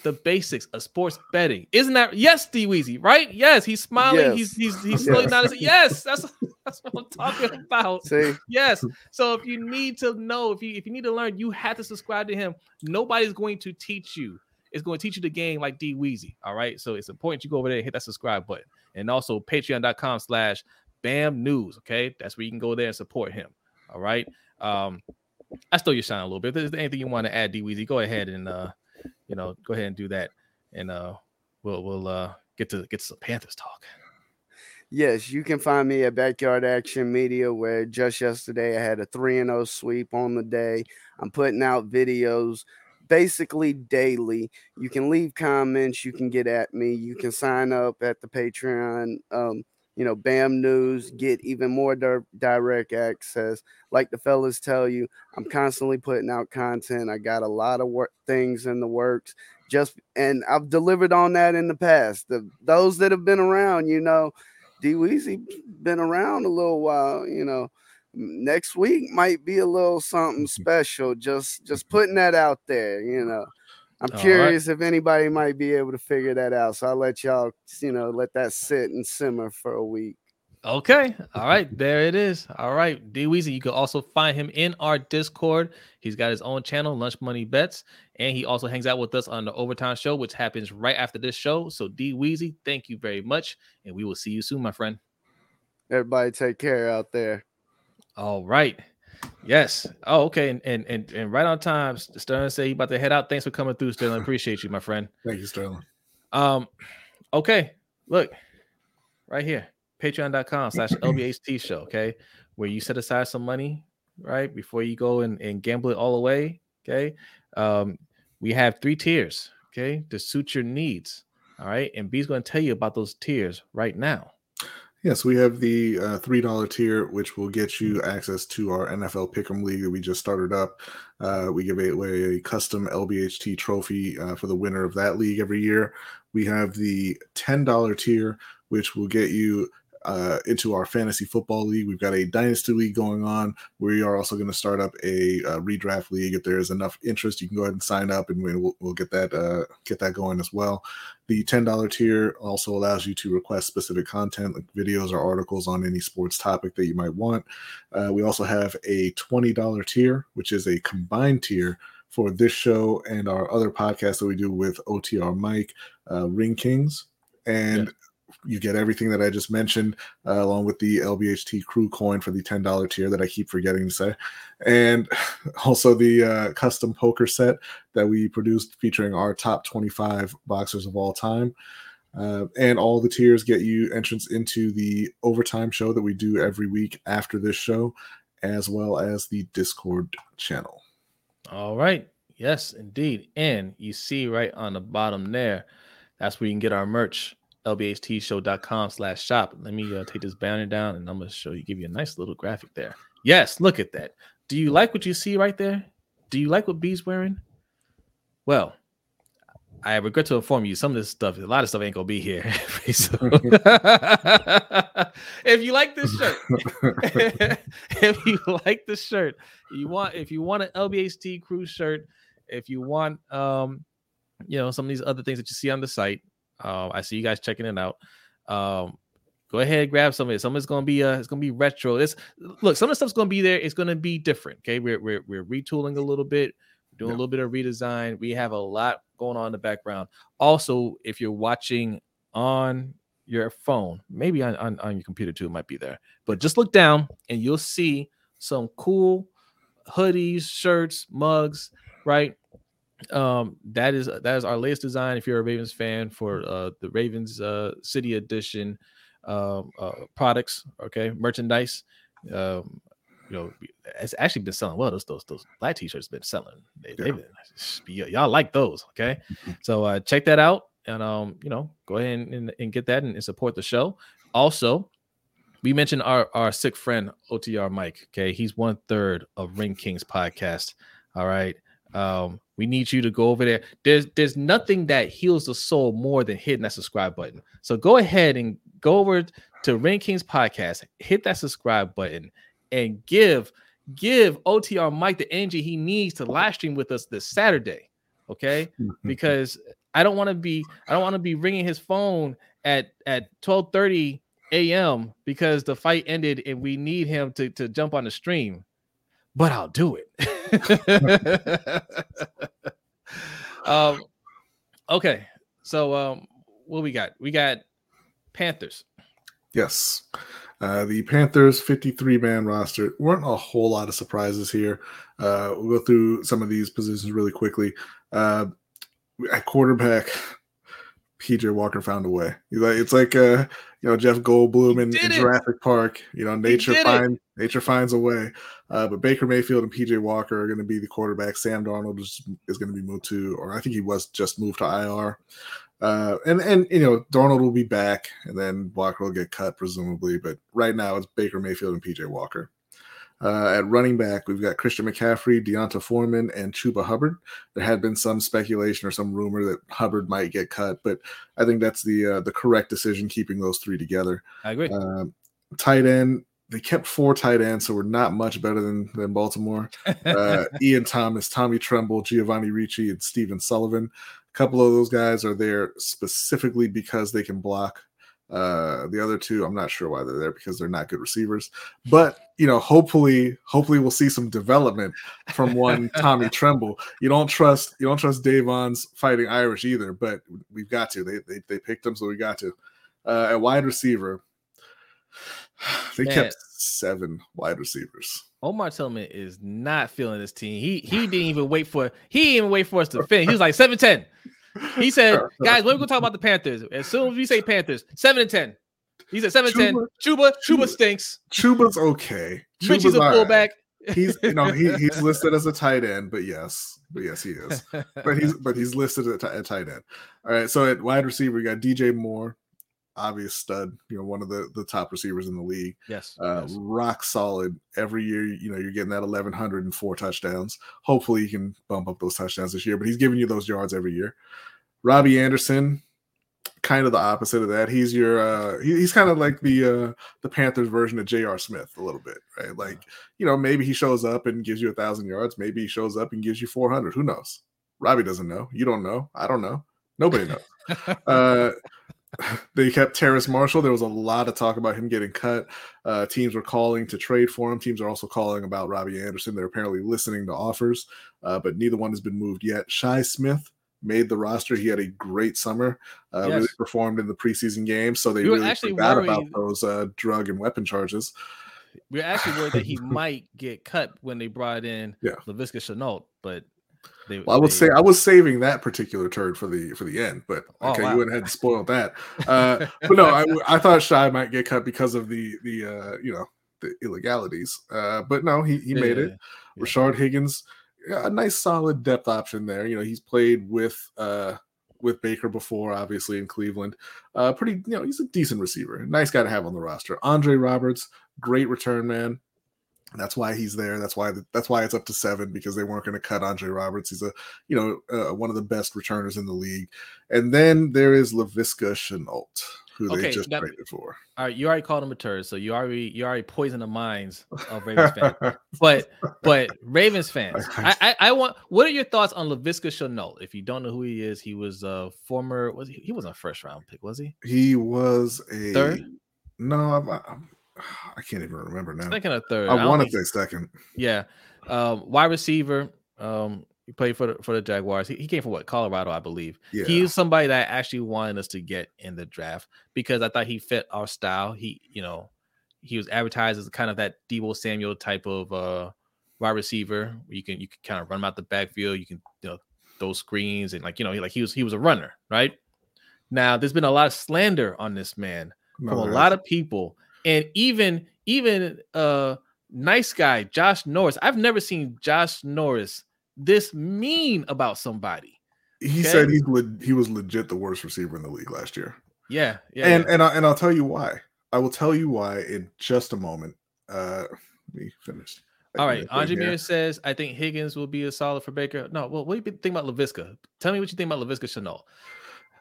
the basics of sports betting. Isn't that yes, D Weezy, right? Yes, he's smiling. Yes. He's he's (laughs) he's slowly nodding. Yes, that's that's what I'm talking about. See? Yes. So if you need to know, if you if you need to learn, you have to subscribe to him. Nobody's going to teach you. It's going to teach you the game like D Weezy. All right. So it's important you go over there and hit that subscribe button. And also patreon.com slash bam news. Okay. That's where you can go there and support him. All right. Um, I stole your shine a little bit. If there's anything you want to add, D Weezy, go ahead and uh you know, go ahead and do that, and uh, we'll we'll uh, get to get to some Panthers talk. Yes, you can find me at Backyard Action Media, where just yesterday I had a 3 and 0 sweep on the day. I'm putting out videos basically daily. You can leave comments, you can get at me, you can sign up at the Patreon. Um, you know, BAM News, get even more di- direct access. Like the fellas tell you, I'm constantly putting out content. I got a lot of work things in the works. Just and I've delivered on that in the past. The those that have been around, you know, D Weezy been around a little while, you know. Next week might be a little something (laughs) special. Just just putting that out there, you know. I'm All curious right. if anybody might be able to figure that out. So I'll let y'all, you know, let that sit and simmer for a week. Okay. All right. There it is. All right. D Weezy. You can also find him in our Discord. He's got his own channel, Lunch Money Bets. And he also hangs out with us on the Overtime Show, which happens right after this show. So, D Weezy, thank you very much. And we will see you soon, my friend. Everybody take care out there. All right. Yes. Oh, okay. And and and, and right on time. Sterling say he about to head out. Thanks for coming through, Sterling. Appreciate you, my friend. Thank you, Sterling. Um, okay. Look, right here, patreon.com slash LBHT show, okay, where you set aside some money, right, before you go and, and gamble it all away. Okay. Um, we have three tiers, okay, to suit your needs. All right. And B's going to tell you about those tiers right now. Yes, we have the uh, $3 tier, which will get you access to our NFL Pick'em League that we just started up. Uh, we give away a custom LBHT trophy uh, for the winner of that league every year. We have the $10 tier, which will get you uh, into our fantasy football league. We've got a dynasty league going on. We are also going to start up a, a, redraft league. If there's enough interest, you can go ahead and sign up, and we'll, we'll get that uh, get that going as well. The ten dollar tier also allows you to request specific content, like videos or articles on any sports topic that you might want. Uh, we also have a twenty dollar tier, which is a combined tier for this show and our other podcast that we do with OTR Mike, uh, Ring Kings. And yeah you get everything that I just mentioned, uh, along with the LBHT crew coin for the $10 tier that I keep forgetting to say. And (sighs) also the uh, custom poker set that we produced featuring our top 25 boxers of all time. Uh, and all the tiers get you entrance into the overtime show that we do every week after this show. as well as the Discord channel. All right. Yes, indeed. And you see right on the bottom there, that's where you can get our merch. lbhtshow.com slash shop. Let me uh, take this banner down and I'm going to show you, give you a nice little graphic there. Yes, look at that. Do you like what you see right there? Do you like what B's wearing? Well, I regret to inform you, some of this stuff, a lot of stuff ain't gonna be here. (laughs) (laughs) if you like this shirt, (laughs) if you like the shirt, you want if you want an LBHT crew shirt, if you want um, you know, some of these other things that you see on the site, uh, I see you guys checking it out. Um, go ahead, grab some of it. Some of it's gonna be uh, it's gonna be retro. It's look, some of the stuff's gonna be there. It's gonna be different. Okay, we're we're we're retooling a little bit doing yeah. a little bit of redesign. We have a lot going on in the background. Also, if you're watching on your phone, maybe on, on, on your computer too, it might be there. But just look down and you'll see some cool hoodies, shirts, mugs, right? Um, that is that is our latest design. If you're a Ravens fan for uh the Ravens uh City Edition um uh, products, okay, merchandise. Um, you know, it's actually been selling well. Those those those black t-shirts been selling. They, yeah. been, y'all like those, okay? So uh, check that out, and um, you know, go ahead and, and, and get that and, and, support the show. Also, we mentioned our our sick friend OTR Mike. Okay, he's one third of Ring Kings podcast. All right. Um, we need you to go over there. There's there's nothing that heals the soul more than hitting that subscribe button. So go ahead and go over to Ring Kings podcast, hit that subscribe button, and give give OTR Mike the energy he needs to live stream with us this Saturday. Okay, (laughs) because I don't want to be I don't want to be ringing his phone at at 12:30 a.m. because the fight ended and we need him to to jump on the stream. But I'll do it. (laughs) um okay. So um what we got? We got Panthers. Yes. Uh, the Panthers 53 man roster weren't a whole lot of surprises here. Uh, we'll go through some of these positions really quickly. Uh, at quarterback, PJ Walker found a way. Like, it's like uh, you know Jeff Goldblum in, in Jurassic Park. You know, nature finds nature finds a way. Uh, but Baker Mayfield and PJ Walker are going to be the quarterback. Sam Darnold is, is going to be moved to, or I think he was just moved to IR. Uh, and and you know Darnold will be back, and then Walker will get cut presumably. But right now it's Baker Mayfield and PJ Walker. Uh, at running back, we've got Christian McCaffrey, D'Onta Foreman, and Chuba Hubbard. There had been some speculation or some rumor that Hubbard might get cut, but I think that's the uh, the correct decision keeping those three together. I agree. Uh, tight end, they kept four tight ends, so we're not much better than than Baltimore. (laughs) Uh, Ian Thomas, Tommy Tremble, Giovanni Ricci, and Stephen Sullivan. A couple of those guys are there specifically because they can block. Uh, the other two, I'm not sure why they're there because they're not good receivers. But you know, hopefully, hopefully we'll see some development from one (laughs) Tommy Tremble. You don't trust you don't trust Davon's fighting Irish either, but we've got to. They they, they picked him, so we got to. Uh, at wide receiver, (sighs) they Man. kept seven wide receivers. Omar Tillman is not feeling this team. He he didn't even wait for he didn't even wait for us to finish. He was like seven ten. He said, guys, when we're gonna talk about the Panthers. As soon as we say Panthers, seven and ten. He said seven Chuba, 10. Chuba, Chuba, Chuba stinks. Chuba's okay. Chuba's a fullback. Right. He's you know he, he's (laughs) listed as a tight end, but yes, but yes he is. But he's but he's listed at, at tight end. All right, so at wide receiver we got DJ Moore, obvious stud, you know, one of the the top receivers in the league. Yes, uh, yes. rock solid. Every year, you know, you're getting that 1104 touchdowns. Hopefully, you can bump up those touchdowns this year, but he's giving you those yards every year. Robbie Anderson, kind of the opposite of that. He's your uh he, he's kind of like the uh the Panthers version of J.R. Smith a little bit, right? Like, you know, maybe he shows up and gives you a thousand yards, maybe he shows up and gives you 400. Who knows? Robbie doesn't know. You don't know. I don't know. Nobody knows. (laughs) uh (laughs) they kept Terrace Marshall. There was a lot of talk about him getting cut. Uh, teams were calling to trade for him. Teams are also calling about Robbie Anderson. They're apparently listening to offers, uh, but neither one has been moved yet. Shi Smith made the roster. He had a great summer. Uh, yes. Really performed in the preseason game, so they we really forgot worried. about those uh, drug and weapon charges. We are actually worried that he (laughs) might get cut when they brought in yeah. Laviska Shenault, but they, well, I would they, say I was saving that particular turn for the for the end, but oh, okay, oh, wow. you went ahead and spoiled that. Uh, but no, I, I thought Shi might get cut because of the the uh, you know the illegalities. Uh, but no, he he yeah, made it. Yeah. Rashard Higgins, a nice solid depth option there. You know, he's played with uh with Baker before, obviously in Cleveland. Uh, pretty, you know, he's a decent receiver. Nice guy to have on the roster. Andre Roberts, great return man. That's why he's there. That's why that's why it's up to seven because they weren't going to cut Andre Roberts. He's a you know uh, one of the best returners in the league. And then there is Laviska Shenault, who okay, they just now, traded for. All right, you already called him a turd, so you already you already poisoned the minds of Ravens fans. but but Ravens fans, (laughs) I, I, I want what are your thoughts on Laviska Shenault? If you don't know who he is, he was a former was he, he wasn't a first round pick, was he? He was a third. No, I'm, I'm (sighs) I can't even remember now. Second or third. I, I want to say second. Yeah. Um, wide receiver. Um, he played for the, for the Jaguars. He, he came from what Colorado, I believe. Yeah. He is somebody that I actually wanted us to get in the draft because I thought he fit our style. He, you know, he was advertised as kind of that Deebo Samuel type of uh wide receiver. You can you can kind of run him out the backfield. You can you know those screens and like you know like he was he was a runner, right? Now there's been a lot of slander on this man no, from a lot of people and even even uh nice guy Josh Norris. I've never seen Josh Norris this mean about somebody. He okay? said he's le- he was legit the worst receiver in the league last year. Yeah, yeah. And yeah. and I, and I'll tell you why. I will tell you why in just a moment. Uh, let me finish. All right, Andre Mir says, I think Higgins will be a solid for Baker. No, well, what do you think about Laviska? Tell me what you think about Laviska Shenault.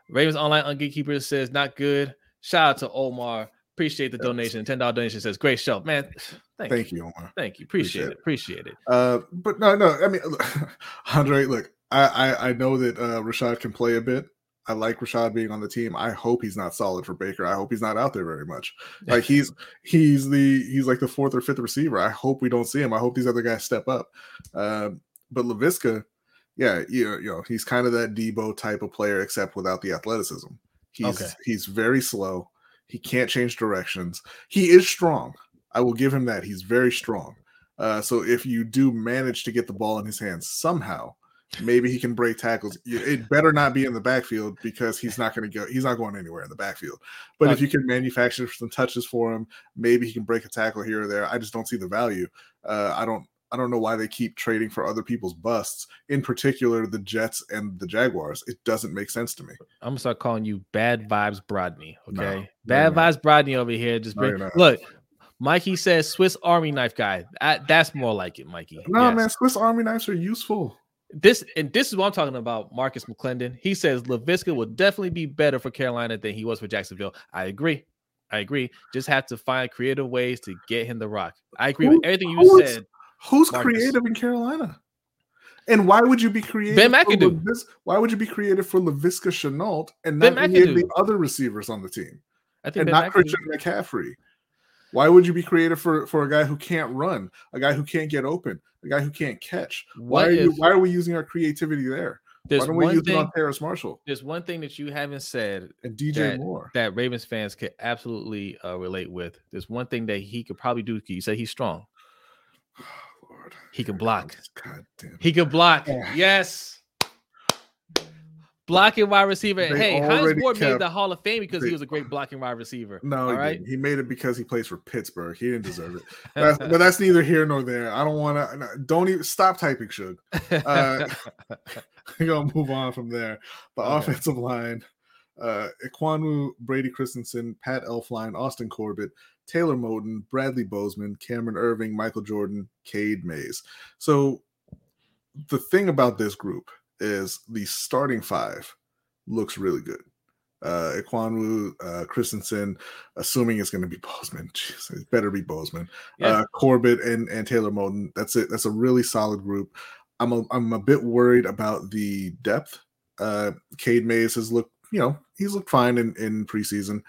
Ravens Online on Gatekeeper says, not good. Shout out to Omar. Appreciate the donation. Ten dollar donation says great show, man. Thank, thank you. you, Omar. Thank you. Appreciate, appreciate it. Appreciate it. Uh, but no, no. I mean, (laughs) Andre, look, I, I, I know that uh, Rashad can play a bit. I like Rashad being on the team. I hope he's not solid for Baker. I hope he's not out there very much. Like he's (laughs) he's the he's like the fourth or fifth receiver. I hope we don't see him. I hope these other guys step up. Uh, but Laviska, yeah, you know, you know, he's kind of that Deebo type of player, except without the athleticism. He's okay. he's very slow. He can't change directions. He is strong. I will give him that. He's very strong. Uh, so if you do manage to get the ball in his hands somehow, maybe he can break tackles. It better not be in the backfield because he's not going to go. He's not going anywhere in the backfield. But if you can manufacture some touches for him, maybe he can break a tackle here or there. I just don't see the value. Uh, I don't. I don't know why they keep trading for other people's busts, in particular the Jets and the Jaguars. It doesn't make sense to me. I'm gonna start calling you Bad Vibes Brodney. Okay, no, Bad Vibes Brodney over here. Just bring, no, look. Mikey says Swiss Army knife guy. that's more like it, Mikey. No, yes. man, Swiss Army knives are useful. This and this is what I'm talking about. Marcus McClendon. He says Laviska will definitely be better for Carolina than he was for Jacksonville. I agree. I agree. Just have to find creative ways to get him the rock. I agree Who, with everything you said. Who's Marcus. creative in Carolina? And why would you be creative? Ben McAdoo. Why would you be creative for Laviska Shenault and not any of the other receivers on the team? I think and ben not McAdoo. Christian McCaffrey. Why would you be creative for, for a guy who can't run, a guy who can't get open, a guy who can't catch? Why are, you, why are we using our creativity there? Why don't we use thing, it on Terrace Marshall? There's one thing that you haven't said and DJ that, Moore that Ravens fans could absolutely uh, relate with. There's one thing that he could probably do. You said he's strong. Lord. He can block. God damn. He can block. Yes. Blocking wide receiver. They hey, Hines Ward kept, made the Hall of Fame because they, he was a great blocking wide receiver. No, he, right? he made it because he plays for Pittsburgh. He didn't deserve it. (laughs) That's, but that's neither here nor there. I don't want to. Don't even stop typing, Shug. Uh, (laughs) we're gonna move on from there. The okay. offensive line: uh, Ekwonu, Brady Christensen, Pat Elflein, Austin Corbett, Taylor Moton, Bradley Bozeman, Cameron Erving, Michael Jordan, Cade Mays. So the thing about this group is the starting five looks really good. Uh, Ekwonu, uh, Christensen, assuming it's going to be (laughs) Bozeman. Jeez, it better be Bozeman. Yeah. Uh, Corbett and, and Taylor Moton. That's it. That's a really solid group. I'm a, I'm a bit worried about the depth. Uh, Cade Mays has looked, you know, he's looked fine in, in preseason,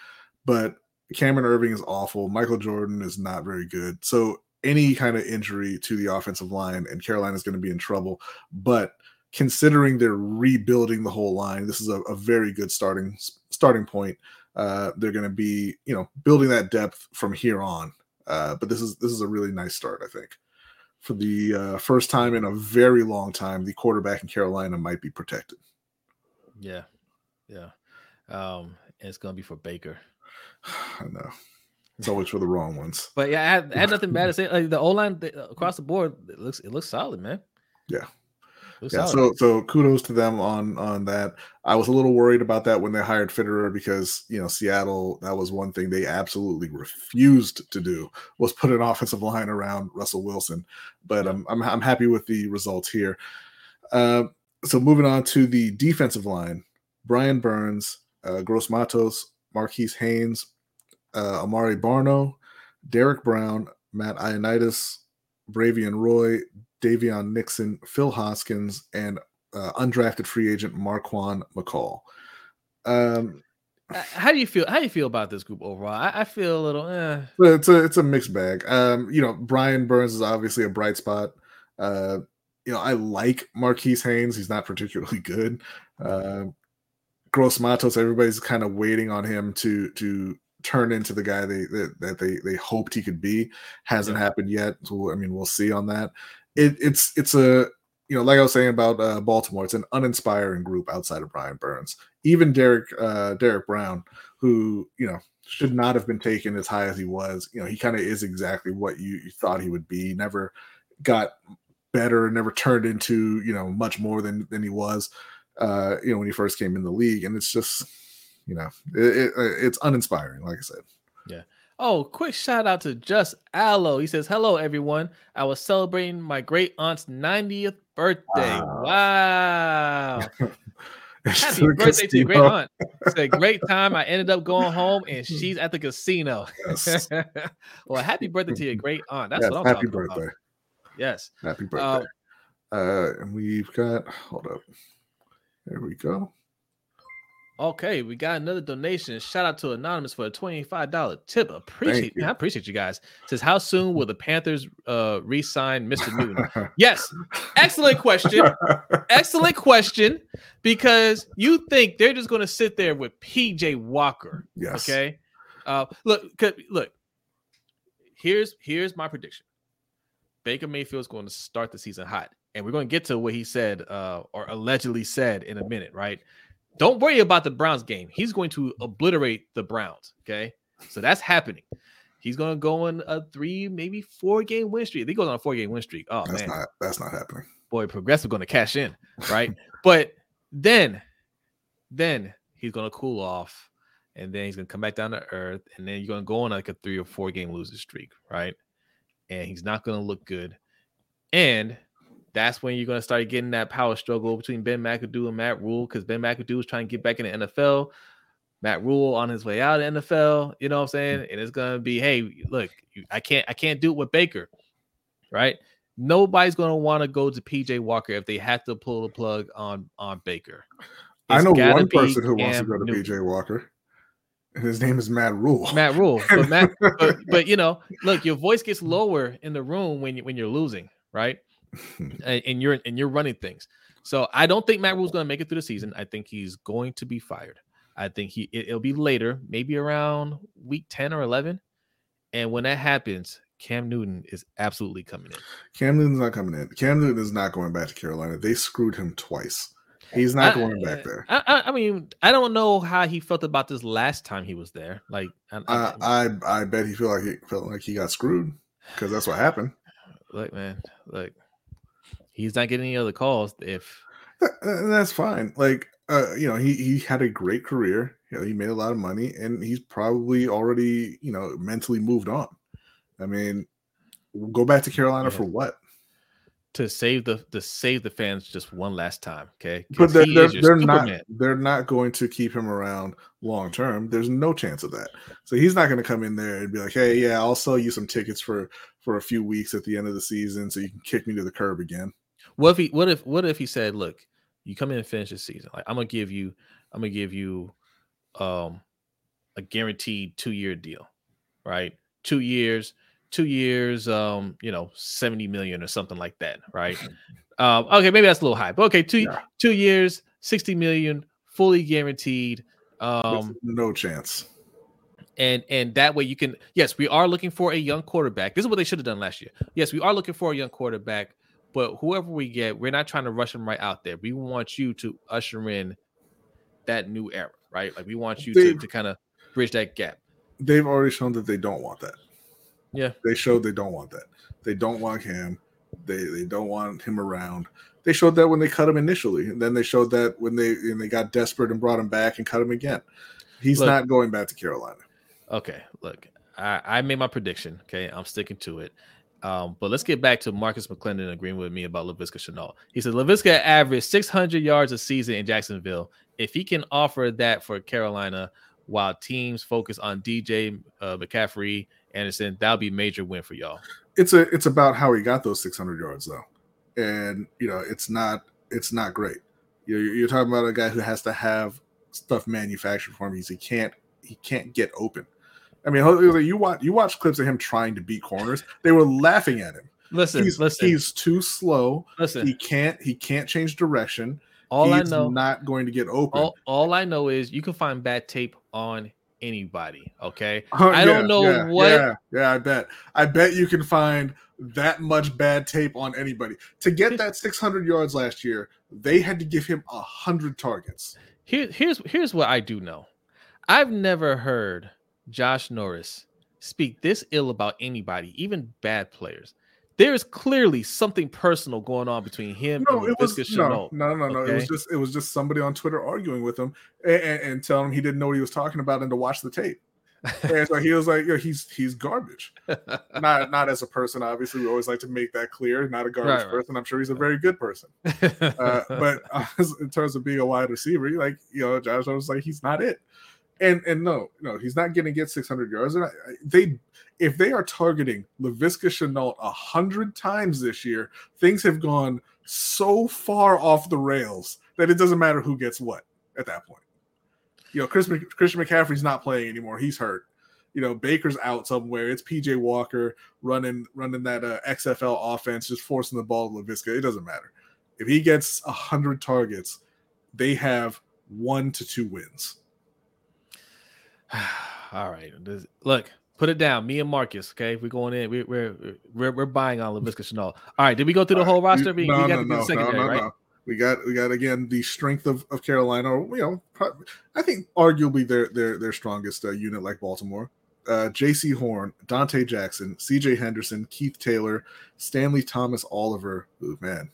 but Cameron Erving is awful. Michael Jordan is not very good. So any kind of injury to the offensive line, and Carolina is going to be in trouble. But considering they're rebuilding the whole line, this is a, a very good starting starting point. Uh, they're going to be, you know, building that depth from here on. Uh, but this is this is a really nice start, I think. For the uh, first time in a very long time, the quarterback in Carolina might be protected. Yeah, yeah. Um, and it's going to be for Baker. (sighs) I know. It's always for the wrong ones. But yeah, I had, I had nothing bad to say. Like the O line across the board, it looks it looks solid, man. Yeah. Yeah, so so kudos to them on on that. I was a little worried about that when they hired Fitterer because you know Seattle that was one thing they absolutely refused to do was put an offensive line around Russell Wilson. But I'm I'm, I'm happy with the results here. Uh, so moving on to the defensive line, Brian Burns, uh, Gross Matos, Marquis Haynes, uh, Amare Barno, Derrick Brown, Matt Ioannidis, Bravvion Roy, Daviyon Nixon, Phil Hoskins, and uh, undrafted free agent Marquan McCall. Um, how do you feel? How do you feel about this group overall? I, I feel a little. Eh. It's a it's a mixed bag. Um, you know, Brian Burns is obviously a bright spot. Uh, you know, I like Marquis Haynes. He's not particularly good. Uh, Gross Matos, everybody's kind of waiting on him to to turn into the guy they that, that they they hoped he could be. Hasn't yeah. happened yet. So I mean, we'll see on that it, it's it's a you know, like I was saying about uh, Baltimore, it's an uninspiring group outside of Brian Burns. Even Derek uh, Derrick Brown, who you know should not have been taken as high as he was. You know, he kind of is exactly what you, you thought he would be. Never got better, never turned into you know much more than than he was. Uh, you know, when he first came in the league, and it's just you know it, it, it's uninspiring. Like I said. Yeah. Oh, quick shout out to Just Aloe. He says, Hello, everyone. I was celebrating my great aunt's 90th birthday. Wow. wow. (laughs) Happy birthday to your great aunt. It's a great time. I ended up going (laughs) home and she's at the casino. Yes. (laughs) well, happy birthday to your great aunt. That's yes, what I'm happy birthday. About. Yes. Happy birthday. Um, uh, and we've got, hold up. There we go. Okay, we got another donation. Shout out to Anonymous for a $25 tip. Appreciate I appreciate you guys. says, how soon will the Panthers uh re-sign Mr. Newton? (laughs) yes, excellent question. excellent question. Because you think they're just gonna sit there with PJ Walker. Yes. Okay. Uh look, look, here's here's my prediction. Baker Mayfield's going to start the season hot. And we're going to get to what he said uh, or allegedly said in a minute, right? Don't worry about the Browns game. He's going to obliterate the Browns. Okay. So that's happening. He's going to go on a three, maybe four game win streak. he goes on a four game win streak. Oh, that's man. Not, that's not happening. Boy, Progressive going to cash in. Right. (laughs) but then, then he's going to cool off and then he's going to come back down to earth. And then you're going to go on like a three or four game losing streak. Right. And he's not going to look good. And that's when you're going to start getting that power struggle between Ben McAdoo and Matt Rhule because Ben McAdoo is trying to get back in the NFL. Matt Rhule on his way out of NFL, you know what I'm saying? Mm. And it's going to be, hey, look, I can't, I can't do it with Baker, right? Nobody's going to want to go to PJ Walker if they have to pull the plug on on Baker. It's I know one person who Cam wants to go to Newton. PJ Walker. And his name is Matt Rhule. Matt Rhule. but Matt, but, (laughs) but you know, look, your voice gets lower in the room when you when you're losing, right? (laughs) and, you're and you're running things. So I don't think Matt Rhule's going to make it through the season. I think he's going to be fired. I think he it, will be later, maybe around week 10 or 11. And when that happens, Cam Newton is absolutely coming in. Cam Newton's not coming in. Cam Newton is not going back to Carolina. They screwed him twice. He's not I, going back there. I, I, mean, I don't know how he felt about this last time he was there. Like, I, I, uh, I bet he felt like he felt like he got screwed because that's what happened. (sighs) Look, man, look, he's not getting any other calls if that's fine. Like uh, you know, he he had a great career. You know, he made a lot of money, and he's probably already you know mentally moved on. I mean, go back to Carolina yeah. for what? To save the to save the fans just one last time, okay? But they're, they're, they're not they're not going to keep him around long term. There's no chance of that. So he's not going to come in there and be like, "Hey, yeah, I'll sell you some tickets for for a few weeks at the end of the season, so you can kick me to the curb again." What if he what if what if he said, look, you come in and finish the season. Like I'm gonna give you, I'm gonna give you um a guaranteed two year deal, right? Two years, two years, um, you know, 70 million or something like that, right? um, okay, maybe that's a little high, but okay, two yeah. two years, 60 million, fully guaranteed. Um With no chance. And and that way you can yes, we are looking for a young quarterback. This is what they should have done last year. Yes, we are looking for a young quarterback but whoever we get, we're not trying to rush them right out there. We want you to usher in that new era, right? Like we want you to, to kind of bridge that gap. they've already shown that they don't want that. Yeah. They showed they don't want that. They don't want him. They they don't want him around. They showed that when they cut him initially, and then they showed that when they and they got desperate and brought him back and cut him again. He's Look- not going back to Carolina. Okay, look, I, I made my prediction. Okay, I'm sticking to it. Um, but let's get back to Marcus McClendon agreeing with me about Laviska Shenault. He said Laviska averaged 600 yards a season in Jacksonville. If he can offer that for Carolina while teams focus on DJ uh, McCaffrey Anderson, that'll be major win for y'all. It's a it's about how he got those 600 yards though, and you know it's not it's not great. You're, you're talking about a guy who has to have stuff manufactured for him he can't he can't get open. I mean, you watch you watch clips of him trying to beat corners. They were laughing at him. Listen, he's, listen, he's too slow. listen. He can't he can't change direction. all he's I know, not going to get open. all, all I know is you can find bad tape on anybody. Okay, (laughs) Oh, I don't know yeah, what- Yeah, yeah, I bet. I bet you can find that much bad tape on anybody. To get that 600 yards last year, they had to give him a hundred targets. Here, here's here's what I do know. I've never heard Josh Norris speak this ill about anybody, even bad players. There's clearly something personal going on between him No, and it was Laviska no, no, no, no. It was just it was just somebody on Twitter arguing with him and, and, and telling him he didn't know what he was talking about and to watch the tape. and so he was like, yeah, he's he's garbage. (laughs) Not not as a person, obviously. We always like to make that clear. Not a garbage Right, right. person. I'm sure he's a very good person. (laughs) uh, but uh, (laughs) in terms of being a wide receiver, like you know, Josh was like he's not it. And and no, no, he's not going to get 600 yards. I- they, if they are targeting Laviska Shenault a hundred times this year, things have gone so far off the rails that it doesn't matter who gets what at that point. You know, Chris Christian McCaffrey's not playing anymore. He's hurt. You know, Baker's out somewhere. It's PJ Walker running running that uh, XFL offense, just forcing the ball to Laviska. It doesn't matter. If he gets hundred targets, they have one to two wins. (sighs) All right, this- look, put it down. Me and Marcus, okay, we're going in. We, we're we're we're buying on Laviska Shenault. All right, did we go through the whole roster? We, we got to do the secondary, right? We got we got again the strength of, of Carolina. You know, pro- I think arguably their their their strongest uh, unit, like Baltimore. Uh, Jaycee Horn, Donte Jackson, C.J. Henderson, Keith Taylor, Stanley Thomas Oliver. Ooh, man,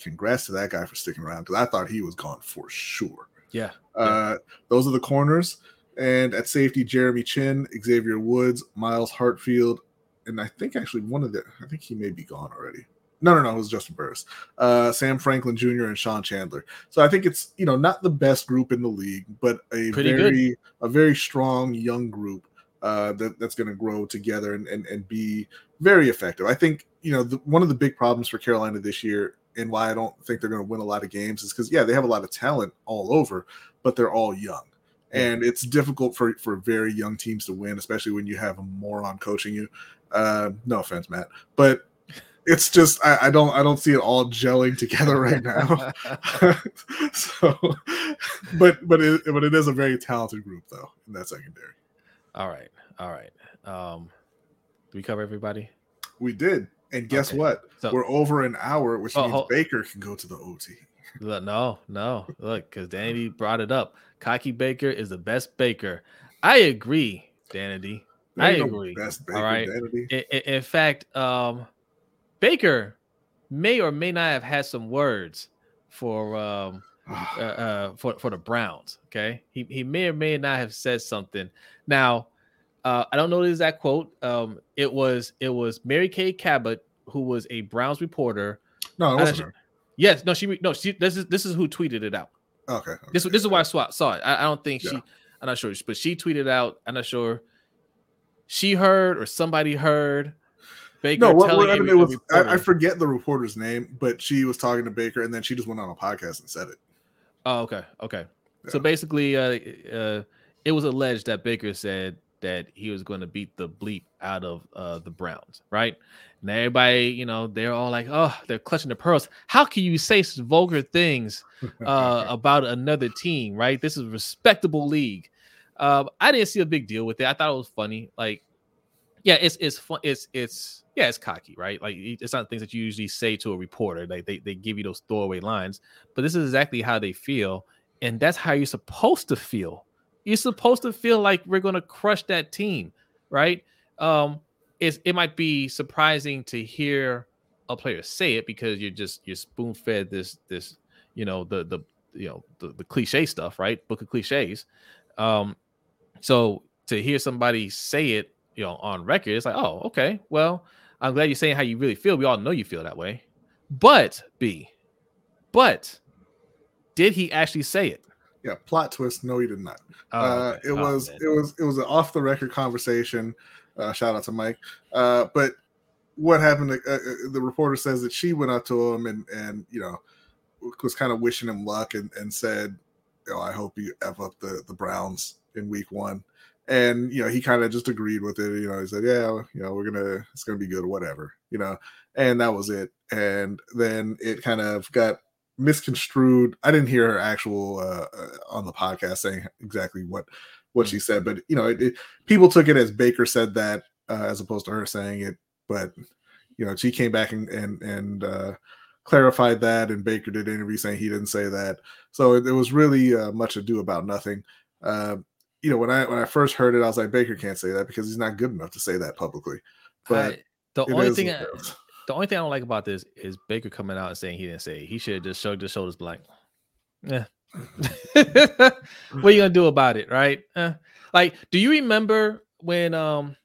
congrats to that guy for sticking around because I thought he was gone for sure. Yeah. Uh, those are the corners. And at safety, Jeremy Chinn, Xavier Woods, Myles Hartsfield, and I think actually one of the I think he may be gone already. No, no, no, it was Justin Burris, uh, Sam Franklin Jr. and Sean Chandler. So I think it's you know not the best group in the league, but a Pretty good. very a very strong young group uh, that that's going to grow together and, and and be very effective. I think you know the, one of the big problems for Carolina this year and why I don't think they're going to win a lot of games is because yeah they have a lot of talent all over, but they're all young. And it's difficult for, for very young teams to win, especially when you have a moron coaching you. Uh, no offense, Matt, but it's just I, I don't I don't see it all gelling together right now. (laughs) (laughs) so, but but it but it is a very talented group though in that secondary. All right, all right. Um, do we cover everybody? We did, and guess Okay. what? So We're over an hour, which Oh, means hold- Baker can go to the OT. No, no. Look, because Danny brought it up. Cocky Baker is the best baker. I agree, Danity. I agree. Baker All right. In, in, in fact, um, Baker may or may not have had some words for um, uh, uh, for for the Browns. Okay, he he may or may not have said something. Now, uh, I don't know the exact quote. Um, it was it was Mary Kay Cabot who was a Browns reporter. no, it wasn't. Yes, no, she no, she. This is this is who tweeted it out. Okay, This okay. this is why I saw, saw it. I, I don't think Yeah. she. I'm not sure, but she tweeted out. I'm not sure. She heard or somebody heard. Baker No, what, what, I mean, a- it a was I, I forget the reporter's name, but she was talking to Baker, and then she just went on a podcast and said it. Oh, okay, okay. So basically, uh, uh, it was alleged that Baker said that he was going to beat the bleep out of uh, the Browns, right? And everybody, you know, they're all like, "Oh, they're clutching the pearls." How can you say such vulgar things uh, (laughs) about another team, right? This is a respectable league. Um, I didn't see a big deal with it. I thought it was funny. Like, yeah, it's it's fun. It's it's yeah, it's cocky, right? Like it's not things that you usually say to a reporter. Like they they give you those throwaway lines, but this is exactly how they feel, and that's how you're supposed to feel You're supposed to feel like we're gonna crush that team, right? Um, it's it might be surprising to hear a player say it because you're just you're spoon fed this this you know the the you know the, the cliche stuff, right? Book of cliches. Um, so to hear somebody say it, you know, on record, it's like, oh, okay, well, I'm glad you're saying how you really feel. We all know you feel that way. But B, but did he actually say it? Yeah, plot twist. No, he did not. Oh, uh, okay. it Oh, was man. it was it was an off the record conversation. Uh, shout out to Mike. Uh, but what happened? Uh, uh, the reporter says that she went up to him and and you know was kind of wishing him luck and and said, "Oh, I hope you f up the the Browns in Week One." And you know he kind of just agreed with it. You know he said, "Yeah, you know we're gonna it's gonna be good whatever." You know, and that was it. And then it kind of got misconstrued. I didn't hear her actual uh, uh, on the podcast saying exactly what what she said, but you know, it, it- people took it as Baker said that uh, as opposed to her saying it. But you know, she came back and and and uh, clarified that, and Baker did an interview saying he didn't say that. So it, it was really uh, much ado about nothing. Uh, you know, when I when I first heard it, I was like, Baker can't say that because he's not good enough to say that publicly. But I- the only thing I, (laughs) the only thing I don't like about this is Baker coming out and saying he didn't say it. He should have just shrugged his shoulders, like, yeah. What are you gonna do about it, right? Eh. Like, do you remember when um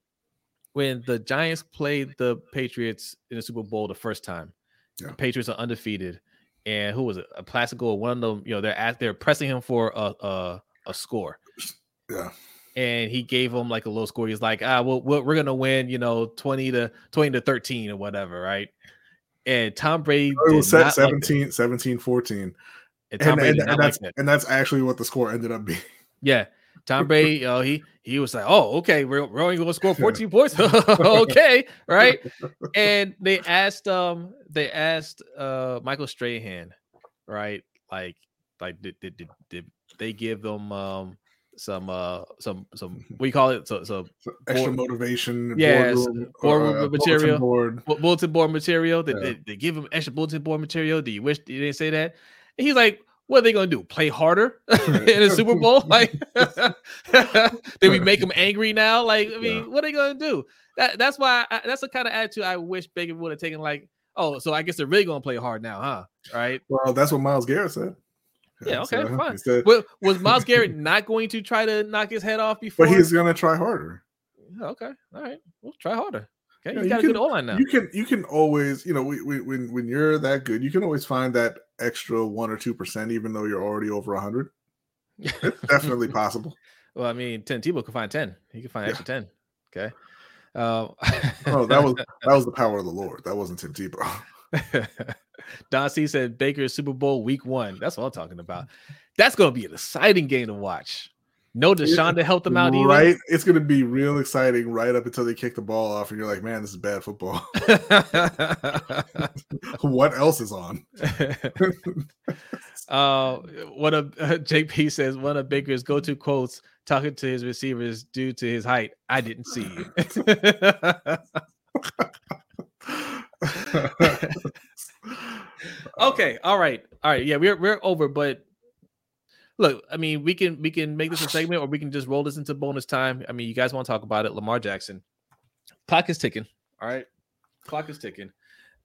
when the Giants played the Patriots in the Super Bowl the first time? Yeah. The Patriots are undefeated, and who was it? A Plaxico, one of them. You know, they're at they're pressing him for a a, a score. Yeah. and he gave him like a low score. He's like, ah, well, we're, gonna win, you know, twenty to twenty to thirteen or whatever, right? And Tom Brady It did was not set like 17, 17, 14. And Tom And, Brady and, and like that's that. and that's actually what the score ended up being. Yeah, Tom (laughs) Brady, know, he he was like, oh, okay, we're, we're only gonna score fourteen points, (laughs) okay, right? (laughs) And they asked, um, they asked, uh, Michael Strahan, right? Like, like did did did, did they give them um some uh some some what do you call it? So so extra Board- motivation, Yes, boardroom, boardroom uh, bulletin material. board. bu- bulletin board material. Did Yeah. they, they give him extra bulletin board material? Do you wish you didn't say that? He's like, what are they gonna do? Play harder (laughs) in a Super Bowl? (laughs) Like, (laughs) did we make them angry now? Like, I mean, Yeah. what are they gonna do? That that's why I, that's the kind of attitude I wish Baker would have taken. Like, oh, so I guess they're really gonna play hard now, huh? Right? Well, that's what Myles Garrett said. Yeah, okay, so fine. said- Well, was Myles Garrett not going to try to knock his head off before? but he's gonna try harder. okay. All right, we'll try harder. Okay, you you got a can- good O line now. You can you can always you know we, we, when when you're that good, you can always find that extra one or two percent, even though you're already over a hundred. It's definitely possible. (laughs) Well, I mean, ten Tebow could find ten. He could find Yeah. extra ten. Okay. Um, Oh, that was (laughs) that was the power of the Lord. That wasn't Tim Tebow. (laughs) Don C said Baker Super Bowl week one. That's what I'm talking about. That's gonna be an exciting game to watch. No Deshaun to help them out either. Right? It's gonna be real exciting right up until they kick the ball off, and you're like, man, this is bad football. (laughs) (laughs) what else is on? (laughs) uh, one of JP says one of Baker's go-to quotes talking to his receivers due to his height. I didn't see you. okay, all right, all right. Yeah, we're we're over, but look, I mean, we can we can make this a (sighs) segment, or we can just roll this into bonus time. I mean, you guys want to talk about it? Lamar Jackson, clock is ticking. All right, clock is ticking.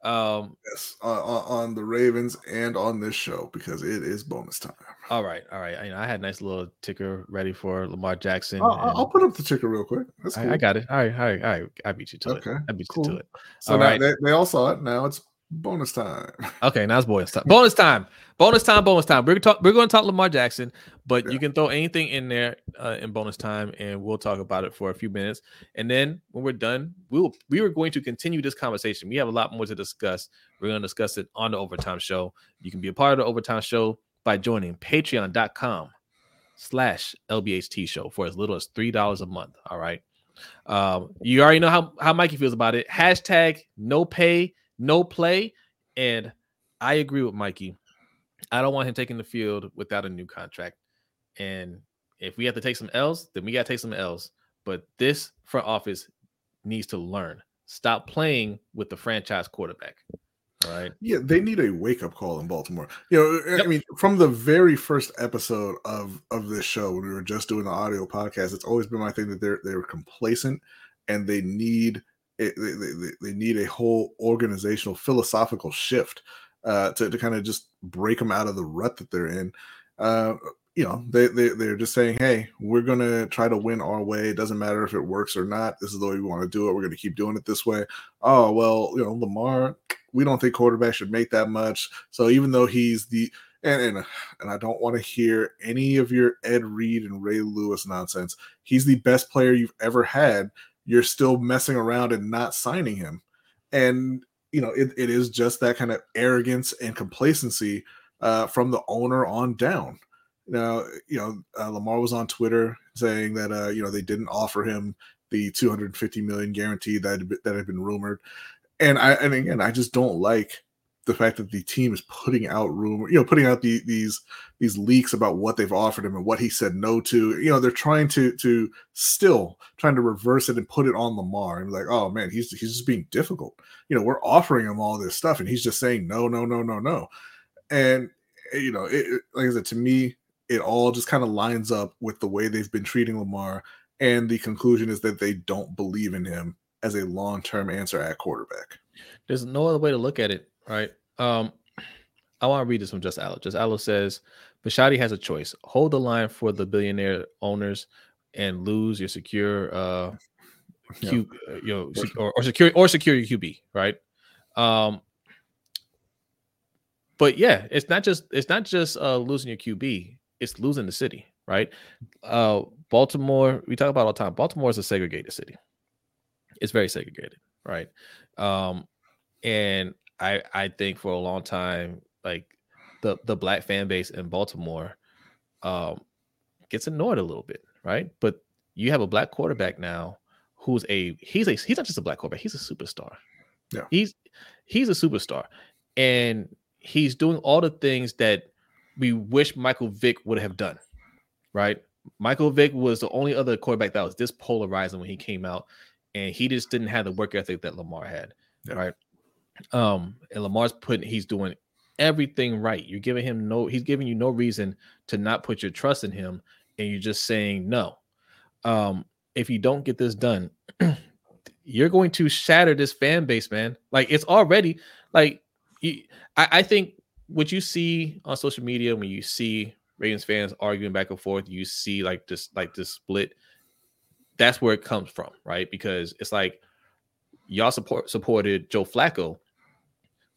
Um, yes, on, on the Ravens and on this show because it is bonus time. all right, all right. I, you know, I had a nice little ticker ready for Lamar Jackson. I'll, I'll put up the ticker real quick. That's cool. I, I got it. All right, all right, all right. I beat you to Okay, it. I beat cool. you to it. So All now right. they, they all saw it. Now it's bonus time. (laughs) Okay, now it's bonus time. Bonus time. Bonus time. Bonus time. We're talk. We're going to talk Lamar Jackson, but Yeah. you can throw anything in there uh, in bonus time, and we'll talk about it for a few minutes. And then when we're done, we'll we are going to continue this conversation. We have a lot more to discuss. We're going to discuss it on the overtime show. You can be a part of the overtime show by joining Patreon.com slash LBHT show for as little as three dollars a month. All right. Um, you already know how, how Mikey feels about it. Hashtag no pay, no play. And I agree with Mikey. I don't want him taking the field without a new contract. And if we have to take some L's, then we got to take some L's. But this front office needs to learn. Stop playing with the franchise quarterback. Right. Yeah, they need a wake up call in Baltimore. You know, yep. I mean, from the very first episode of of this show, when we were just doing the audio podcast, it's always been my thing that they're they're complacent and they need they, they, they need a whole organizational philosophical shift uh, to to kind of just break them out of the rut that they're in. Uh, you know, they, they they're just saying, hey, we're gonna try to win our way. It doesn't matter if it works or not. This is the way we want to do it. We're gonna keep doing it this way. Oh well, you know, Lamar, we don't think quarterback should make that much. So even though he's the and and, and I don't want to hear any of your Ed Reed and Ray Lewis nonsense. He's the best player you've ever had. You're still messing around and not signing him. And you know, it, it is just that kind of arrogance and complacency uh, from the owner on down. Now, you know, uh, Lamar was on Twitter saying that uh, you know they didn't offer him the 250 million guarantee that that had been rumored, and I and again I just don't like the fact that the team is putting out rumor, you know, putting out the, these these leaks about what they've offered him and what he said no to. You know, they're trying to to still trying to reverse it and put it on Lamar and like, oh man, he's he's just being difficult. You know, we're offering him all this stuff and he's just saying no, no, no, no, no. And eh, you know, it, like I said, to me, it all just kind of lines up with the way they've been treating Lamar. And the conclusion is that they don't believe in him as a long term answer at quarterback. There's no other way to look at it, right? Um, I want to read this from Just Allo. Just Allo says, Bisciotti has a choice: hold the line for the billionaire owners and lose your secure, uh, Q, yeah. Uh, you know, or, or secure or secure your QB, right? Um, but yeah, it's not just it's not just uh, losing your QB it's losing the city, right? Uh, Baltimore, we talk about all the time. Baltimore is a segregated city. It's very segregated, right? Um, and I I think for a long time, like the the black fan base in Baltimore, um, gets annoyed a little bit, right? But you have a black quarterback now who's a he's a he's not just a black quarterback, he's a superstar. Yeah, he's he's a superstar, and he's doing all the things that we wish Michael Vick would have done, right? Michael Vick was the only other quarterback that was this polarizing when he came out, and he just didn't have the work ethic that Lamar had, yeah. right? Um, and Lamar's putting he's doing everything right. You're giving him no, he's giving you no reason to not put your trust in him, and you're just saying no. Um, if you don't get this done, (clears throat) you're going to shatter this fan base, man. Like it's already like I, I think what you see on social media when you see Ravens fans arguing back and forth, you see like this like this split. That's where it comes from, right? Because it's like y'all support supported Joe Flacco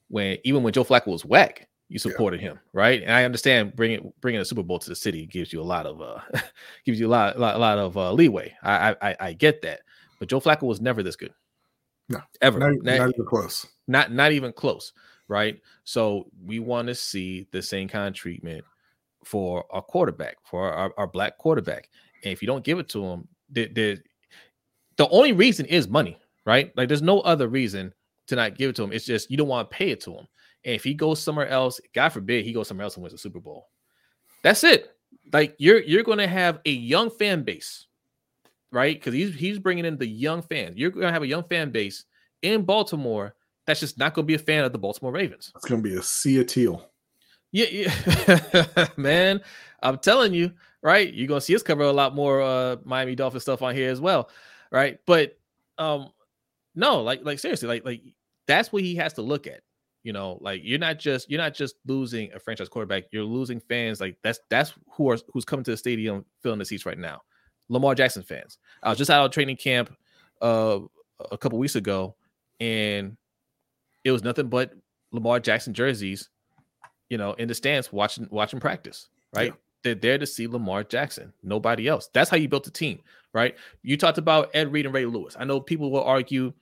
when even when Joe Flacco was whack, you supported yeah. him, right? And I understand bringing bringing a Super Bowl to the city gives you a lot of uh (laughs) gives you a lot lot, lot of uh, leeway. I, I I get that, but Joe Flacco was never this good. No, ever. Not, not, not even close. Not not even close right? So we want to see the same kind of treatment for our quarterback, for our, our black quarterback. And if you don't give it to him, the, the, the only reason is money, right? Like there's no other reason to not give it to him. It's just you don't want to pay it to him. And if he goes somewhere else, God forbid he goes somewhere else and wins a Super Bowl. That's it. Like you're you're going to have a young fan base, right? Because he's he's bringing in the young fans. You're going to have a young fan base in Baltimore that's just not going to be a fan of the Baltimore Ravens. It's going to be a sea of teal. Yeah, yeah. (laughs) man, I'm telling you, right? You're going to see us cover a lot more uh, Miami Dolphins stuff on here as well, right? But um, no, like, like seriously, like, like that's what he has to look at. You know, like you're not just you're not just losing a franchise quarterback, you're losing fans. Like that's that's who are who's coming to the stadium filling the seats right now. Lamar Jackson fans. I was just out of training camp uh, a couple weeks ago, and it was nothing but Lamar Jackson jerseys, you know, in the stands watching watching practice, right? Yeah. They're there to see Lamar Jackson, nobody else. That's how you built the team, right? You talked about Ed Reed and Ray Lewis. I know people will argue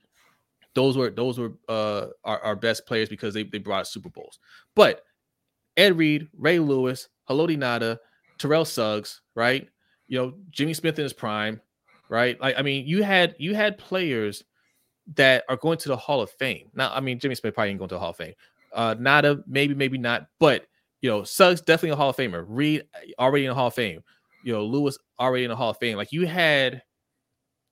those were those were uh our, our best players because they, they brought Super Bowls. But Ed Reed, Ray Lewis, Haloti Ngata, Terrell Suggs, right? You know, Jimmy Smith in his prime, right? Like, I mean, you had you had players that are going to the Hall of Fame. Now, I mean, Jimmy Smith probably ain't going to the Hall of Fame. Uh, Ngata, maybe, maybe not, but you know, Suggs definitely a Hall of Famer. Reed already in the Hall of Fame. You know, Lewis already in the Hall of Fame. Like you had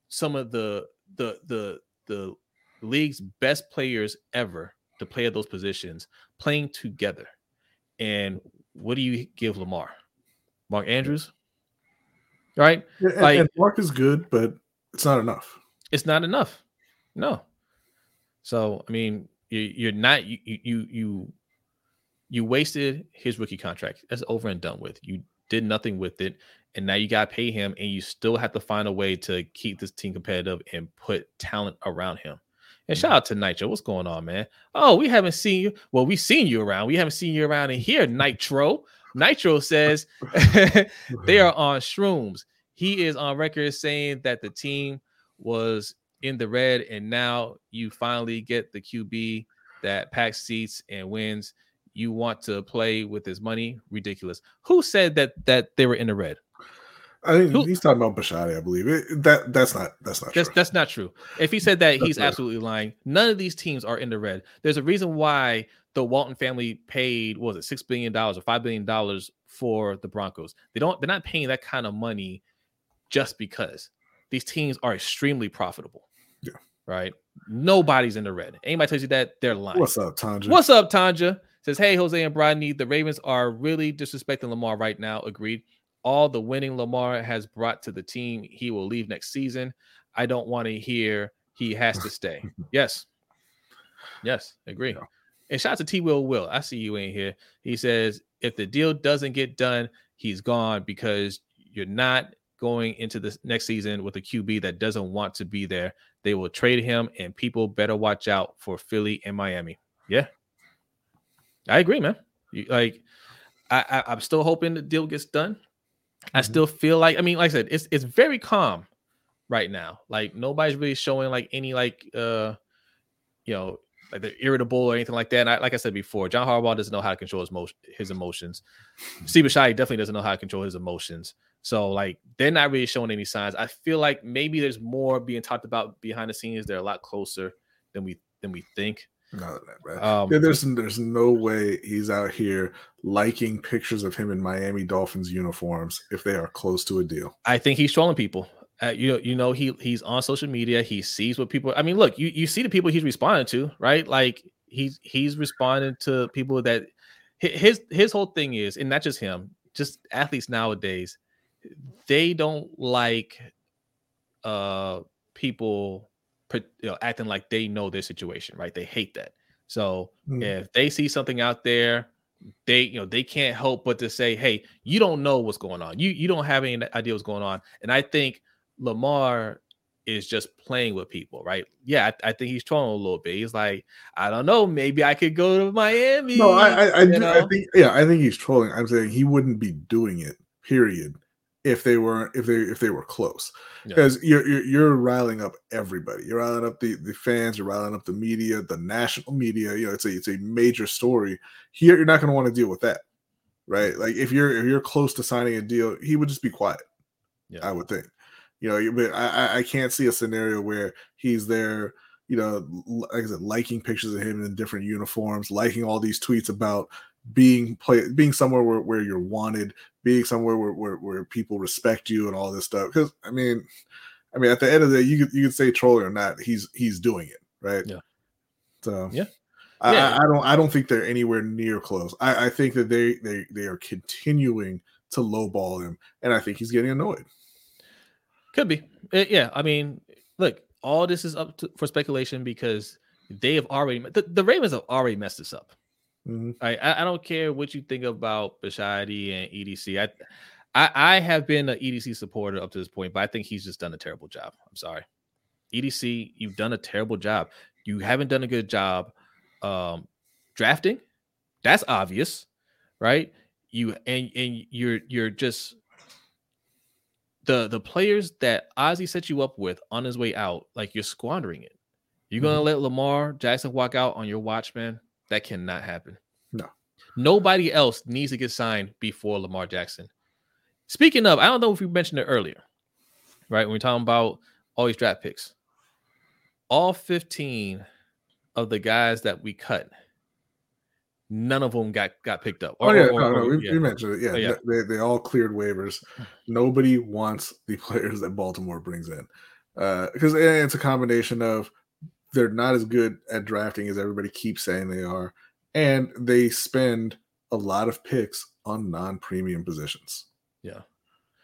some of the the the the league's best players ever to play at those positions playing together. And what do you give Lamar? Mark Andrews? Right? And, like, and Mark is good, but it's not enough. It's not enough. No. So I mean, you, you're not you you you you wasted his rookie contract. That's over and done with. You did nothing with it, and now you got to pay him, and you still have to find a way to keep this team competitive and put talent around him. And mm. shout out to Nitro. What's going on, man? Oh, we haven't seen you. Well, we've seen you around. We haven't seen you around in here, Nitro. Nitro says (laughs) (laughs) they are on shrooms. He is on record saying that the team was in the red, and now you finally get the QB that packs seats and wins. You want to play with his money? Ridiculous. Who said that that they were in the red? I think he's talking about Bisciotti, I believe. It, that that's not that's not that's, true. That's not true. If he said that, he's absolutely lying. None of these teams are in the red. There's a reason why the Walton family paid was it six billion dollars or five billion dollars for the Broncos. They don't. They're not paying that kind of money just because these teams are extremely profitable. Yeah. Right. Nobody's in the red. Anybody tells you that they're lying. What's up, Tanja? What's up, Tanja? Says, hey, Jose and Brodney, the Ravens are really disrespecting Lamar right now. Agreed. All the winning Lamar has brought to the team, he will leave next season. I don't want to hear he has to stay. (laughs) yes. Yes, agree. Yeah. And shout out to T Will Will. I see you in here. He says, if the deal doesn't get done, he's gone because you're not going into the next season with a QB that doesn't want to be there. They will trade him, and people better watch out for Philly and Miami. Yeah, I agree, man. You, like, I, I am still hoping the deal gets done. Mm-hmm. I still feel like, I mean, like I said, it's it's very calm right now. Like nobody's really showing like any like uh, you know, like they're irritable or anything like that. And I, like I said before, John Harbaugh doesn't know how to control his, mo- his emotions. Steve Bisciotti definitely doesn't know how to control his emotions. So like they're not really showing any signs. I feel like maybe there's more being talked about behind the scenes. They're a lot closer than we than we think. No, um, there's there's no way he's out here liking pictures of him in Miami Dolphins uniforms if they are close to a deal. I think he's trolling people. Uh, you you know he he's on social media. He sees what people. I mean, look, you you see the people he's responding to, right? Like he's he's responding to people that his his whole thing is, and not just him, just athletes nowadays they don't like uh people you know, acting like they know their situation, right? They hate that. So mm. if they see something out there, they you know they can't help but to say, "Hey, you don't know what's going on. You you don't have any idea what's going on." And I think Lamar is just playing with people, right? Yeah, I, I, think he's trolling a little bit. He's like, I don't know, maybe I could go to Miami. No, I I, I, I think yeah, I think he's trolling. I'm saying he wouldn't be doing it. Period if they were if they if they were close. Because yeah. you're, you're, you're riling up everybody. You're riling up the the fans you're riling up the media the national media. You know it's a it's a major story. Here you're not going to want to deal with that right? Like if you're if you're close to signing a deal he would just be quiet yeah. i would think. You know but i i can't see a scenario where he's there you know like i said liking pictures of him in different uniforms liking all these tweets about being play being somewhere where, where you're wanted being somewhere where, where, where people respect you and all this stuff because i mean i mean at the end of the day you could you could say trolling or not he's he's doing it right yeah so yeah I, yeah. I, I don't I don't think they're anywhere near close. I, I think that they they they are continuing to lowball him, and I think he's getting annoyed. Could be, it, yeah. I mean, look, all this is up to, for speculation because they have already the, the Ravens have already messed this up. Mm-hmm. I, I don't care what you think about Bisciotti and EDC. I, I I have been an EDC supporter up to this point, but I think he's just done a terrible job. I'm sorry, EDC, you've done a terrible job. You haven't done a good job um, drafting. That's obvious, right? You and and you're you're just the the players that Ozzie set you up with on his way out, like you're squandering it. You're gonna mm-hmm. let Lamar Jackson walk out on your watch, man. That cannot happen. No. Nobody else needs to get signed before Lamar Jackson. Speaking of, I don't know if we mentioned it earlier, right? When we're talking about all these draft picks, all 15 of the guys that we cut, none of them got got picked up. Oh, or, oh yeah, or, no, no, we, yeah. we, mentioned it. Yeah, oh, yeah. They, they all cleared waivers. (sighs) Nobody wants the (laughs) players that Baltimore brings in because uh, it's a combination of they're not as good at drafting as everybody keeps saying they are, and they spend a lot of picks on non-premium positions. Yeah.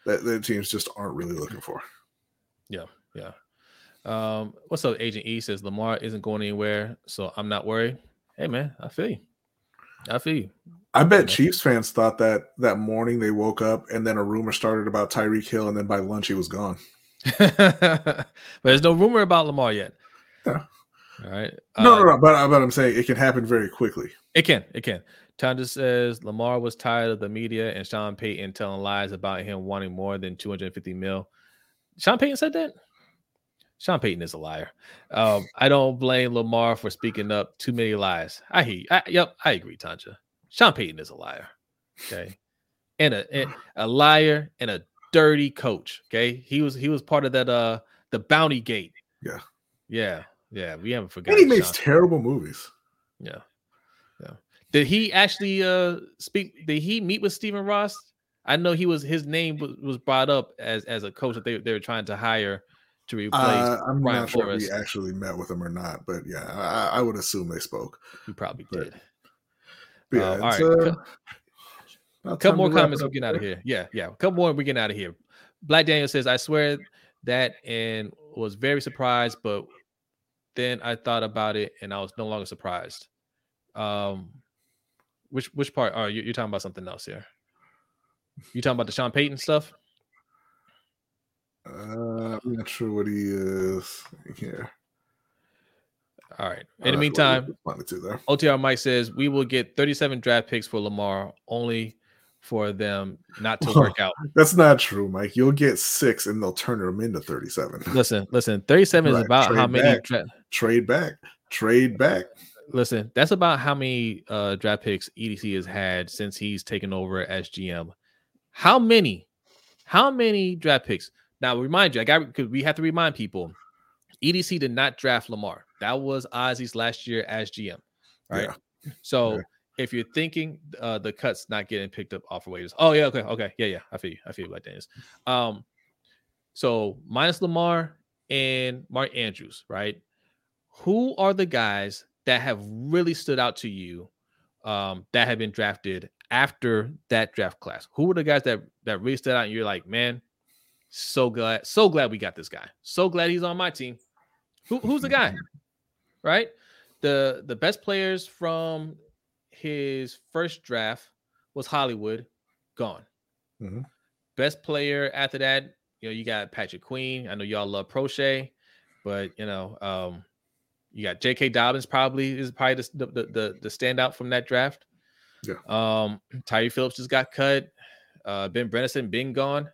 That the teams just aren't really looking for. Yeah, yeah. Um, what's up, Agent E says Lamar isn't going anywhere, so I'm not worried. Hey man, I feel you. I feel you. I bet Chiefs fans thought that that morning they woke up and then a rumor started about Tyreek Hill, and then by lunch he was gone. (laughs) but there's no rumor about Lamar yet. Yeah. All right. No, Uh, no, no. But, but I'm saying it can happen very quickly. It can. It can. Tanda says Lamar was tired of the media and Sean Payton telling lies about him wanting more than 250 mil. Sean Payton said that? Sean Payton is a liar. Um, I don't blame Lamar for speaking up too many lies. I hear. I, yep, I agree, Tanja. Sean Payton is a liar. Okay, and a and a liar and a dirty coach. Okay, he was he was part of that uh the Bounty Gate. Yeah. yeah, yeah. We haven't forgotten. And he makes Sean. terrible movies. Yeah. Yeah. Did he actually uh speak did he meet with Stephen Ross? I know he was his name was, was brought up as as a coach that they, they were trying to hire to replace Uh, I'm Brian not sure if he actually met with him or not, but yeah, I, I would assume they spoke. He probably but- did. But yeah, Uh, all it's, uh, Cou- couple more comments we're getting out of here. Yeah, yeah. A couple more we're getting out of here. Black Daniel says, I swear that and was very surprised, but then I thought about it and I was no longer surprised. Um which which part are you you're talking about something else here? You talking about the Sean Payton stuff? Uh, I'm not sure what he is here. All right. In the meantime, responded to there. OTR Mike says we will get 37 draft picks for Lamar only for them not to work out. That's not true, Mike. You'll get six, and they'll turn them into 37. (laughs) Listen, listen, 37 is Right, about how many back. dra- Trade back, trade back. listen, that's about how many uh draft picks EDC has had since he's taken over as GM. How many? How many draft picks? Now remind you, I got because we have to remind people EDC did not draft Lamar. That was Ozzie's last year as GM. Right. So Yeah. If you're thinking uh the cuts not getting picked up off of waivers. Oh yeah, okay, okay. Yeah, yeah. I feel you. I feel you like Dennis. Um so minus Lamar and Mark Andrews, right? Who are the guys that have really stood out to you um that have been drafted after that draft class? Who were the guys that that really stood out and you're like, man, so glad, so glad we got this guy. So glad he's on my team. Who, who's the guy? (laughs) Right? The the best players from his first draft was Hollywood, gone. Mhm. Best player after that, you know, you got Patrick Queen. I know y'all love Proche, but you know, um, you got J.K. Dobbins probably is probably the the the, the standout from that draft. Yeah. Um, Tyre Phillips just got cut. Uh, Ben Bredeson been gone.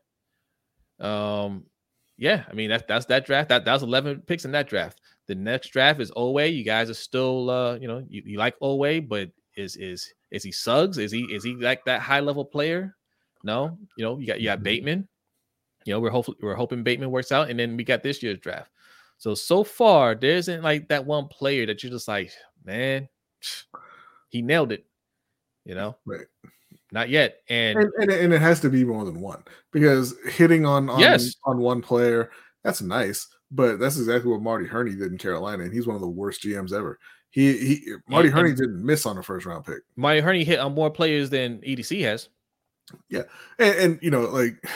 Um, yeah, I mean that's that's that draft. That that was 11 picks in that draft. The next draft is Oweh. You guys are still, uh, you know, you, you like Oweh, but is is is he Suggs? Is he is he like that high level player? No, you know, you got you got Mhm. Bateman. You know, we're hopefully we're hoping Bateman works out, and then we got this year's draft. So so far, there isn't like that one player that you're just like, man, (sighs) he nailed it. You know, Right. not yet. And, And, and, and it has to be more than one because hitting on on, Yes. on one player that's nice, but that's exactly what Marty Hurney did in Carolina, and he's one of the worst GMs ever. He he Marty Hurney didn't miss on a first round pick, Marty Hurney hit on more players than EDC has. Yeah. And, and you know like. (laughs)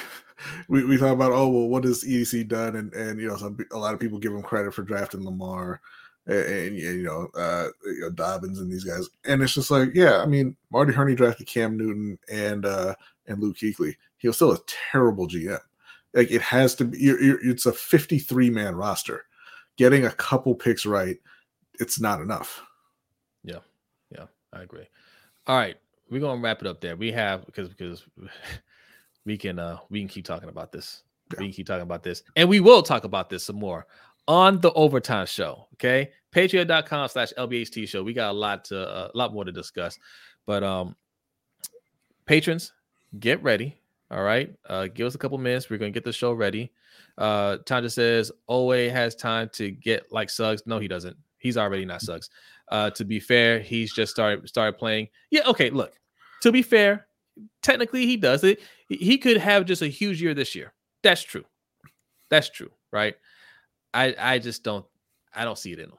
We, we thought about oh well what has EDC done and and you know some a lot of people give him credit for drafting Lamar and, and, you know uh you know, Dobbins and these guys and it's just like yeah I mean Marty Hurney drafted Cam Newton and uh and Luke Kuechly he was still a terrible GM like it has to be you're, you're, it's a 53 man roster getting a couple picks right it's not enough Yeah, yeah, I agree. All right, we're gonna wrap it up there. We have because because (laughs) we can uh we can keep talking about this. We can keep talking about this, and we will talk about this some more on the overtime show. Okay, patreon.com slash lbht show. We got a lot to a lot more to discuss, but um, patrons, get ready. All right, uh, give us a couple minutes. We're gonna get the show ready. Uh, Tanja says Oweh has time to get like Suggs. No, he doesn't. He's already not Suggs. Uh, to be fair, he's just started started playing. Yeah, okay. Look, to be fair, technically he does it. He- could have just a huge year this year. That's true. That's true, right? I I just don't I don't see it in him.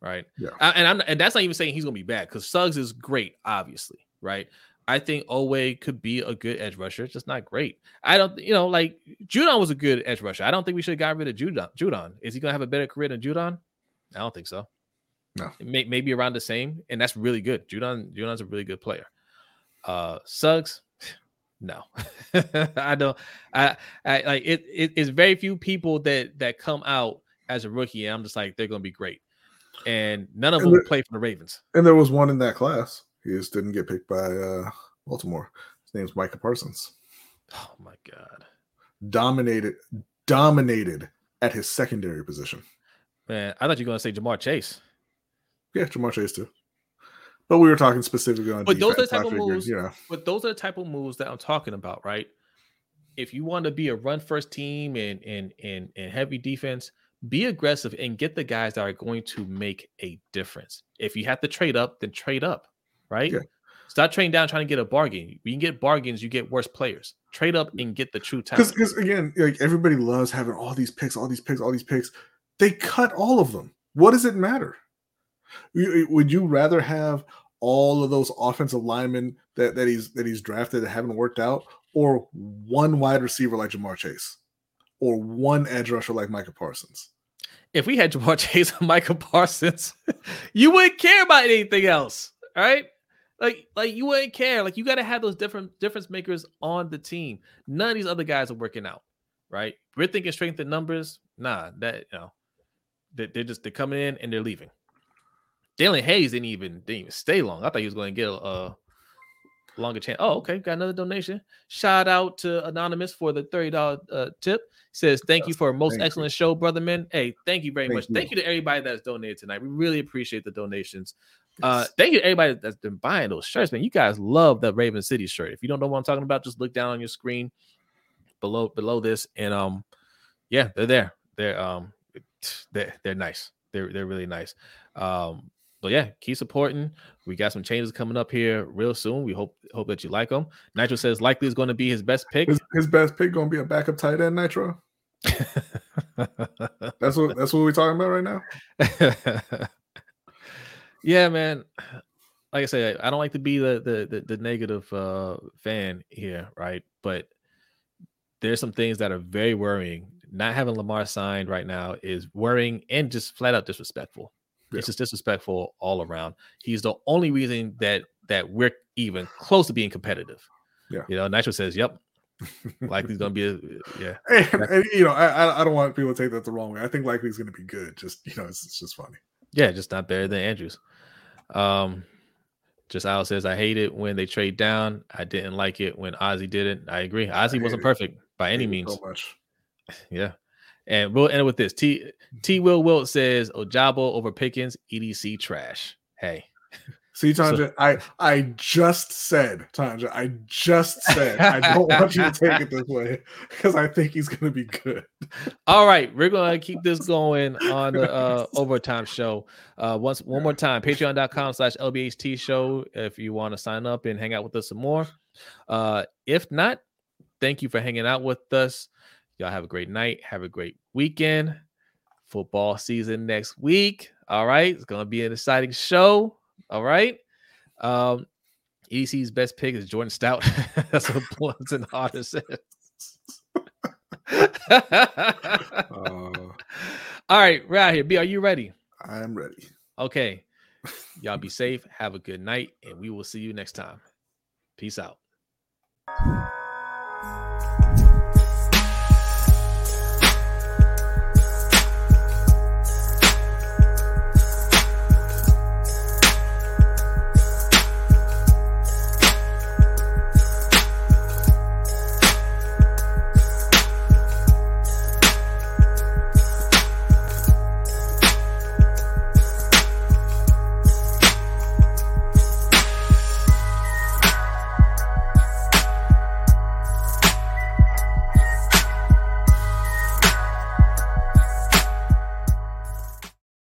right? Yeah. I, and I'm and that's not even saying he's gonna be bad because Suggs is great, obviously, right? I think Oweh could be a good edge rusher, just not great. I don't, you know, like Judon was a good edge rusher. I don't think we should have got rid of Judon. Judon is he gonna have a better career than Judon? I don't think so. No, May, maybe around the same, and that's really good. Judon, Judon's a really good player. Uh, Suggs, (sighs) no, (laughs) I don't. I, I like it, it. It's very few people that that come out as a rookie. And I'm just like they're gonna be great, and none of And them the- play for the Ravens. And there was one in that class. He just didn't get picked by uh, Baltimore. His name's Micah Parsons. Oh my god, Dominated, dominated at his secondary position. Man! I thought you were gonna say Ja'Marr Chase. Yeah, Ja'Marr Chase too. But we were talking specifically on But those are the type I of figured, moves- You know, But those are the type of moves that I'm talking about, right? If you want to be a run first team and and and and heavy defense, be aggressive and get the guys that are going to make a difference. If you have to trade up, then trade up, right? Yeah. Stop trading down trying to get a bargain. When you get bargains, you get worse players. Trade up and get the true talent. because again, like everybody loves having all these picks, all these picks, all these picks. They cut all of them. What does it matter? Would you rather have all of those offensive linemen that, that he's that he's drafted that haven't worked out, or one wide receiver like Ja'Marr Chase, or one edge rusher like Micah Parsons? If we had Ja'Marr Chase and Micah Parsons, (laughs) you wouldn't care about anything else, right? Like, like you wouldn't care. Like, you got to have those different difference makers on the team. None of these other guys are working out, right? We're thinking strength in numbers. Nah, that you know, they, they're just they're coming in and they're leaving. Daelin Hayes didn't even didn't even stay long. I thought he was going to get a, a longer chance. Oh, okay, got another donation. Shout out to anonymous for the thirty dollar uh, tip. Says thank you for a most thank you. excellent show, brother man. Hey, thank you very Thank much. you. Thank you to everybody that's donated tonight. We really appreciate the donations. Uh, thank you to everybody that's been buying those shirts, man. You guys love that Raven City shirt. If you don't know what I'm talking about, just look down on your screen below below this, and um, yeah, they're there. They're um, they're they're nice. They're they're really nice. Um, but yeah, keep supporting. We got some changes coming up here real soon. We hope hope that you like them. Nitro says Likely is going to be his best pick. His, his best pick gonna be a backup tight end, Nitro. (laughs) That's what that's what we're talking about right now. (laughs) yeah, man. Like I said, I don't like to be the the the, the negative uh, fan here, right? But there's some things that are very worrying. Not having Lamar signed right now is worrying and just flat out disrespectful. Yeah. It's just disrespectful all around. He's the only reason that that we're even close to being competitive. Yeah. You know, Nitro says, "Yep, (laughs) Likely's going to be a yeah." And, and, you know, I I- I don't want people to take that the wrong way. I think Likely's gonna be good. Just you know, it's, it's just funny. Yeah, just not better than Andrews. Um, just Al says, I hate it when they trade down. I didn't like it when Ozzie did it. I agree. Ozzie hate wasn't it. perfect by any means. So much. Yeah. And we'll end it with this. T T Will Wilt says Ojabo over Pickens, EDC trash. Hey. (laughs) See, So- Tanja, I I just said, Tanja, I just said I don't want you to (laughs) take it this way because I think he's gonna be good. All right, we're gonna keep this going on the uh (laughs) overtime show. Uh once one more time, patreon.com slash LBHT show if you want to sign up and hang out with us some more. Uh if not, thank you for hanging out with us. Y'all have a great night, have a great weekend. Football season next week. All right, it's gonna be an exciting show. All right. Um EDC's best pick is Jordan Stout. (laughs) That's what Blunts and Otter says. (laughs) Uh, All right, we're out here. B, are you ready? I'm ready. Okay. Y'all be safe. Have a good night, and we will see you next time. Peace out.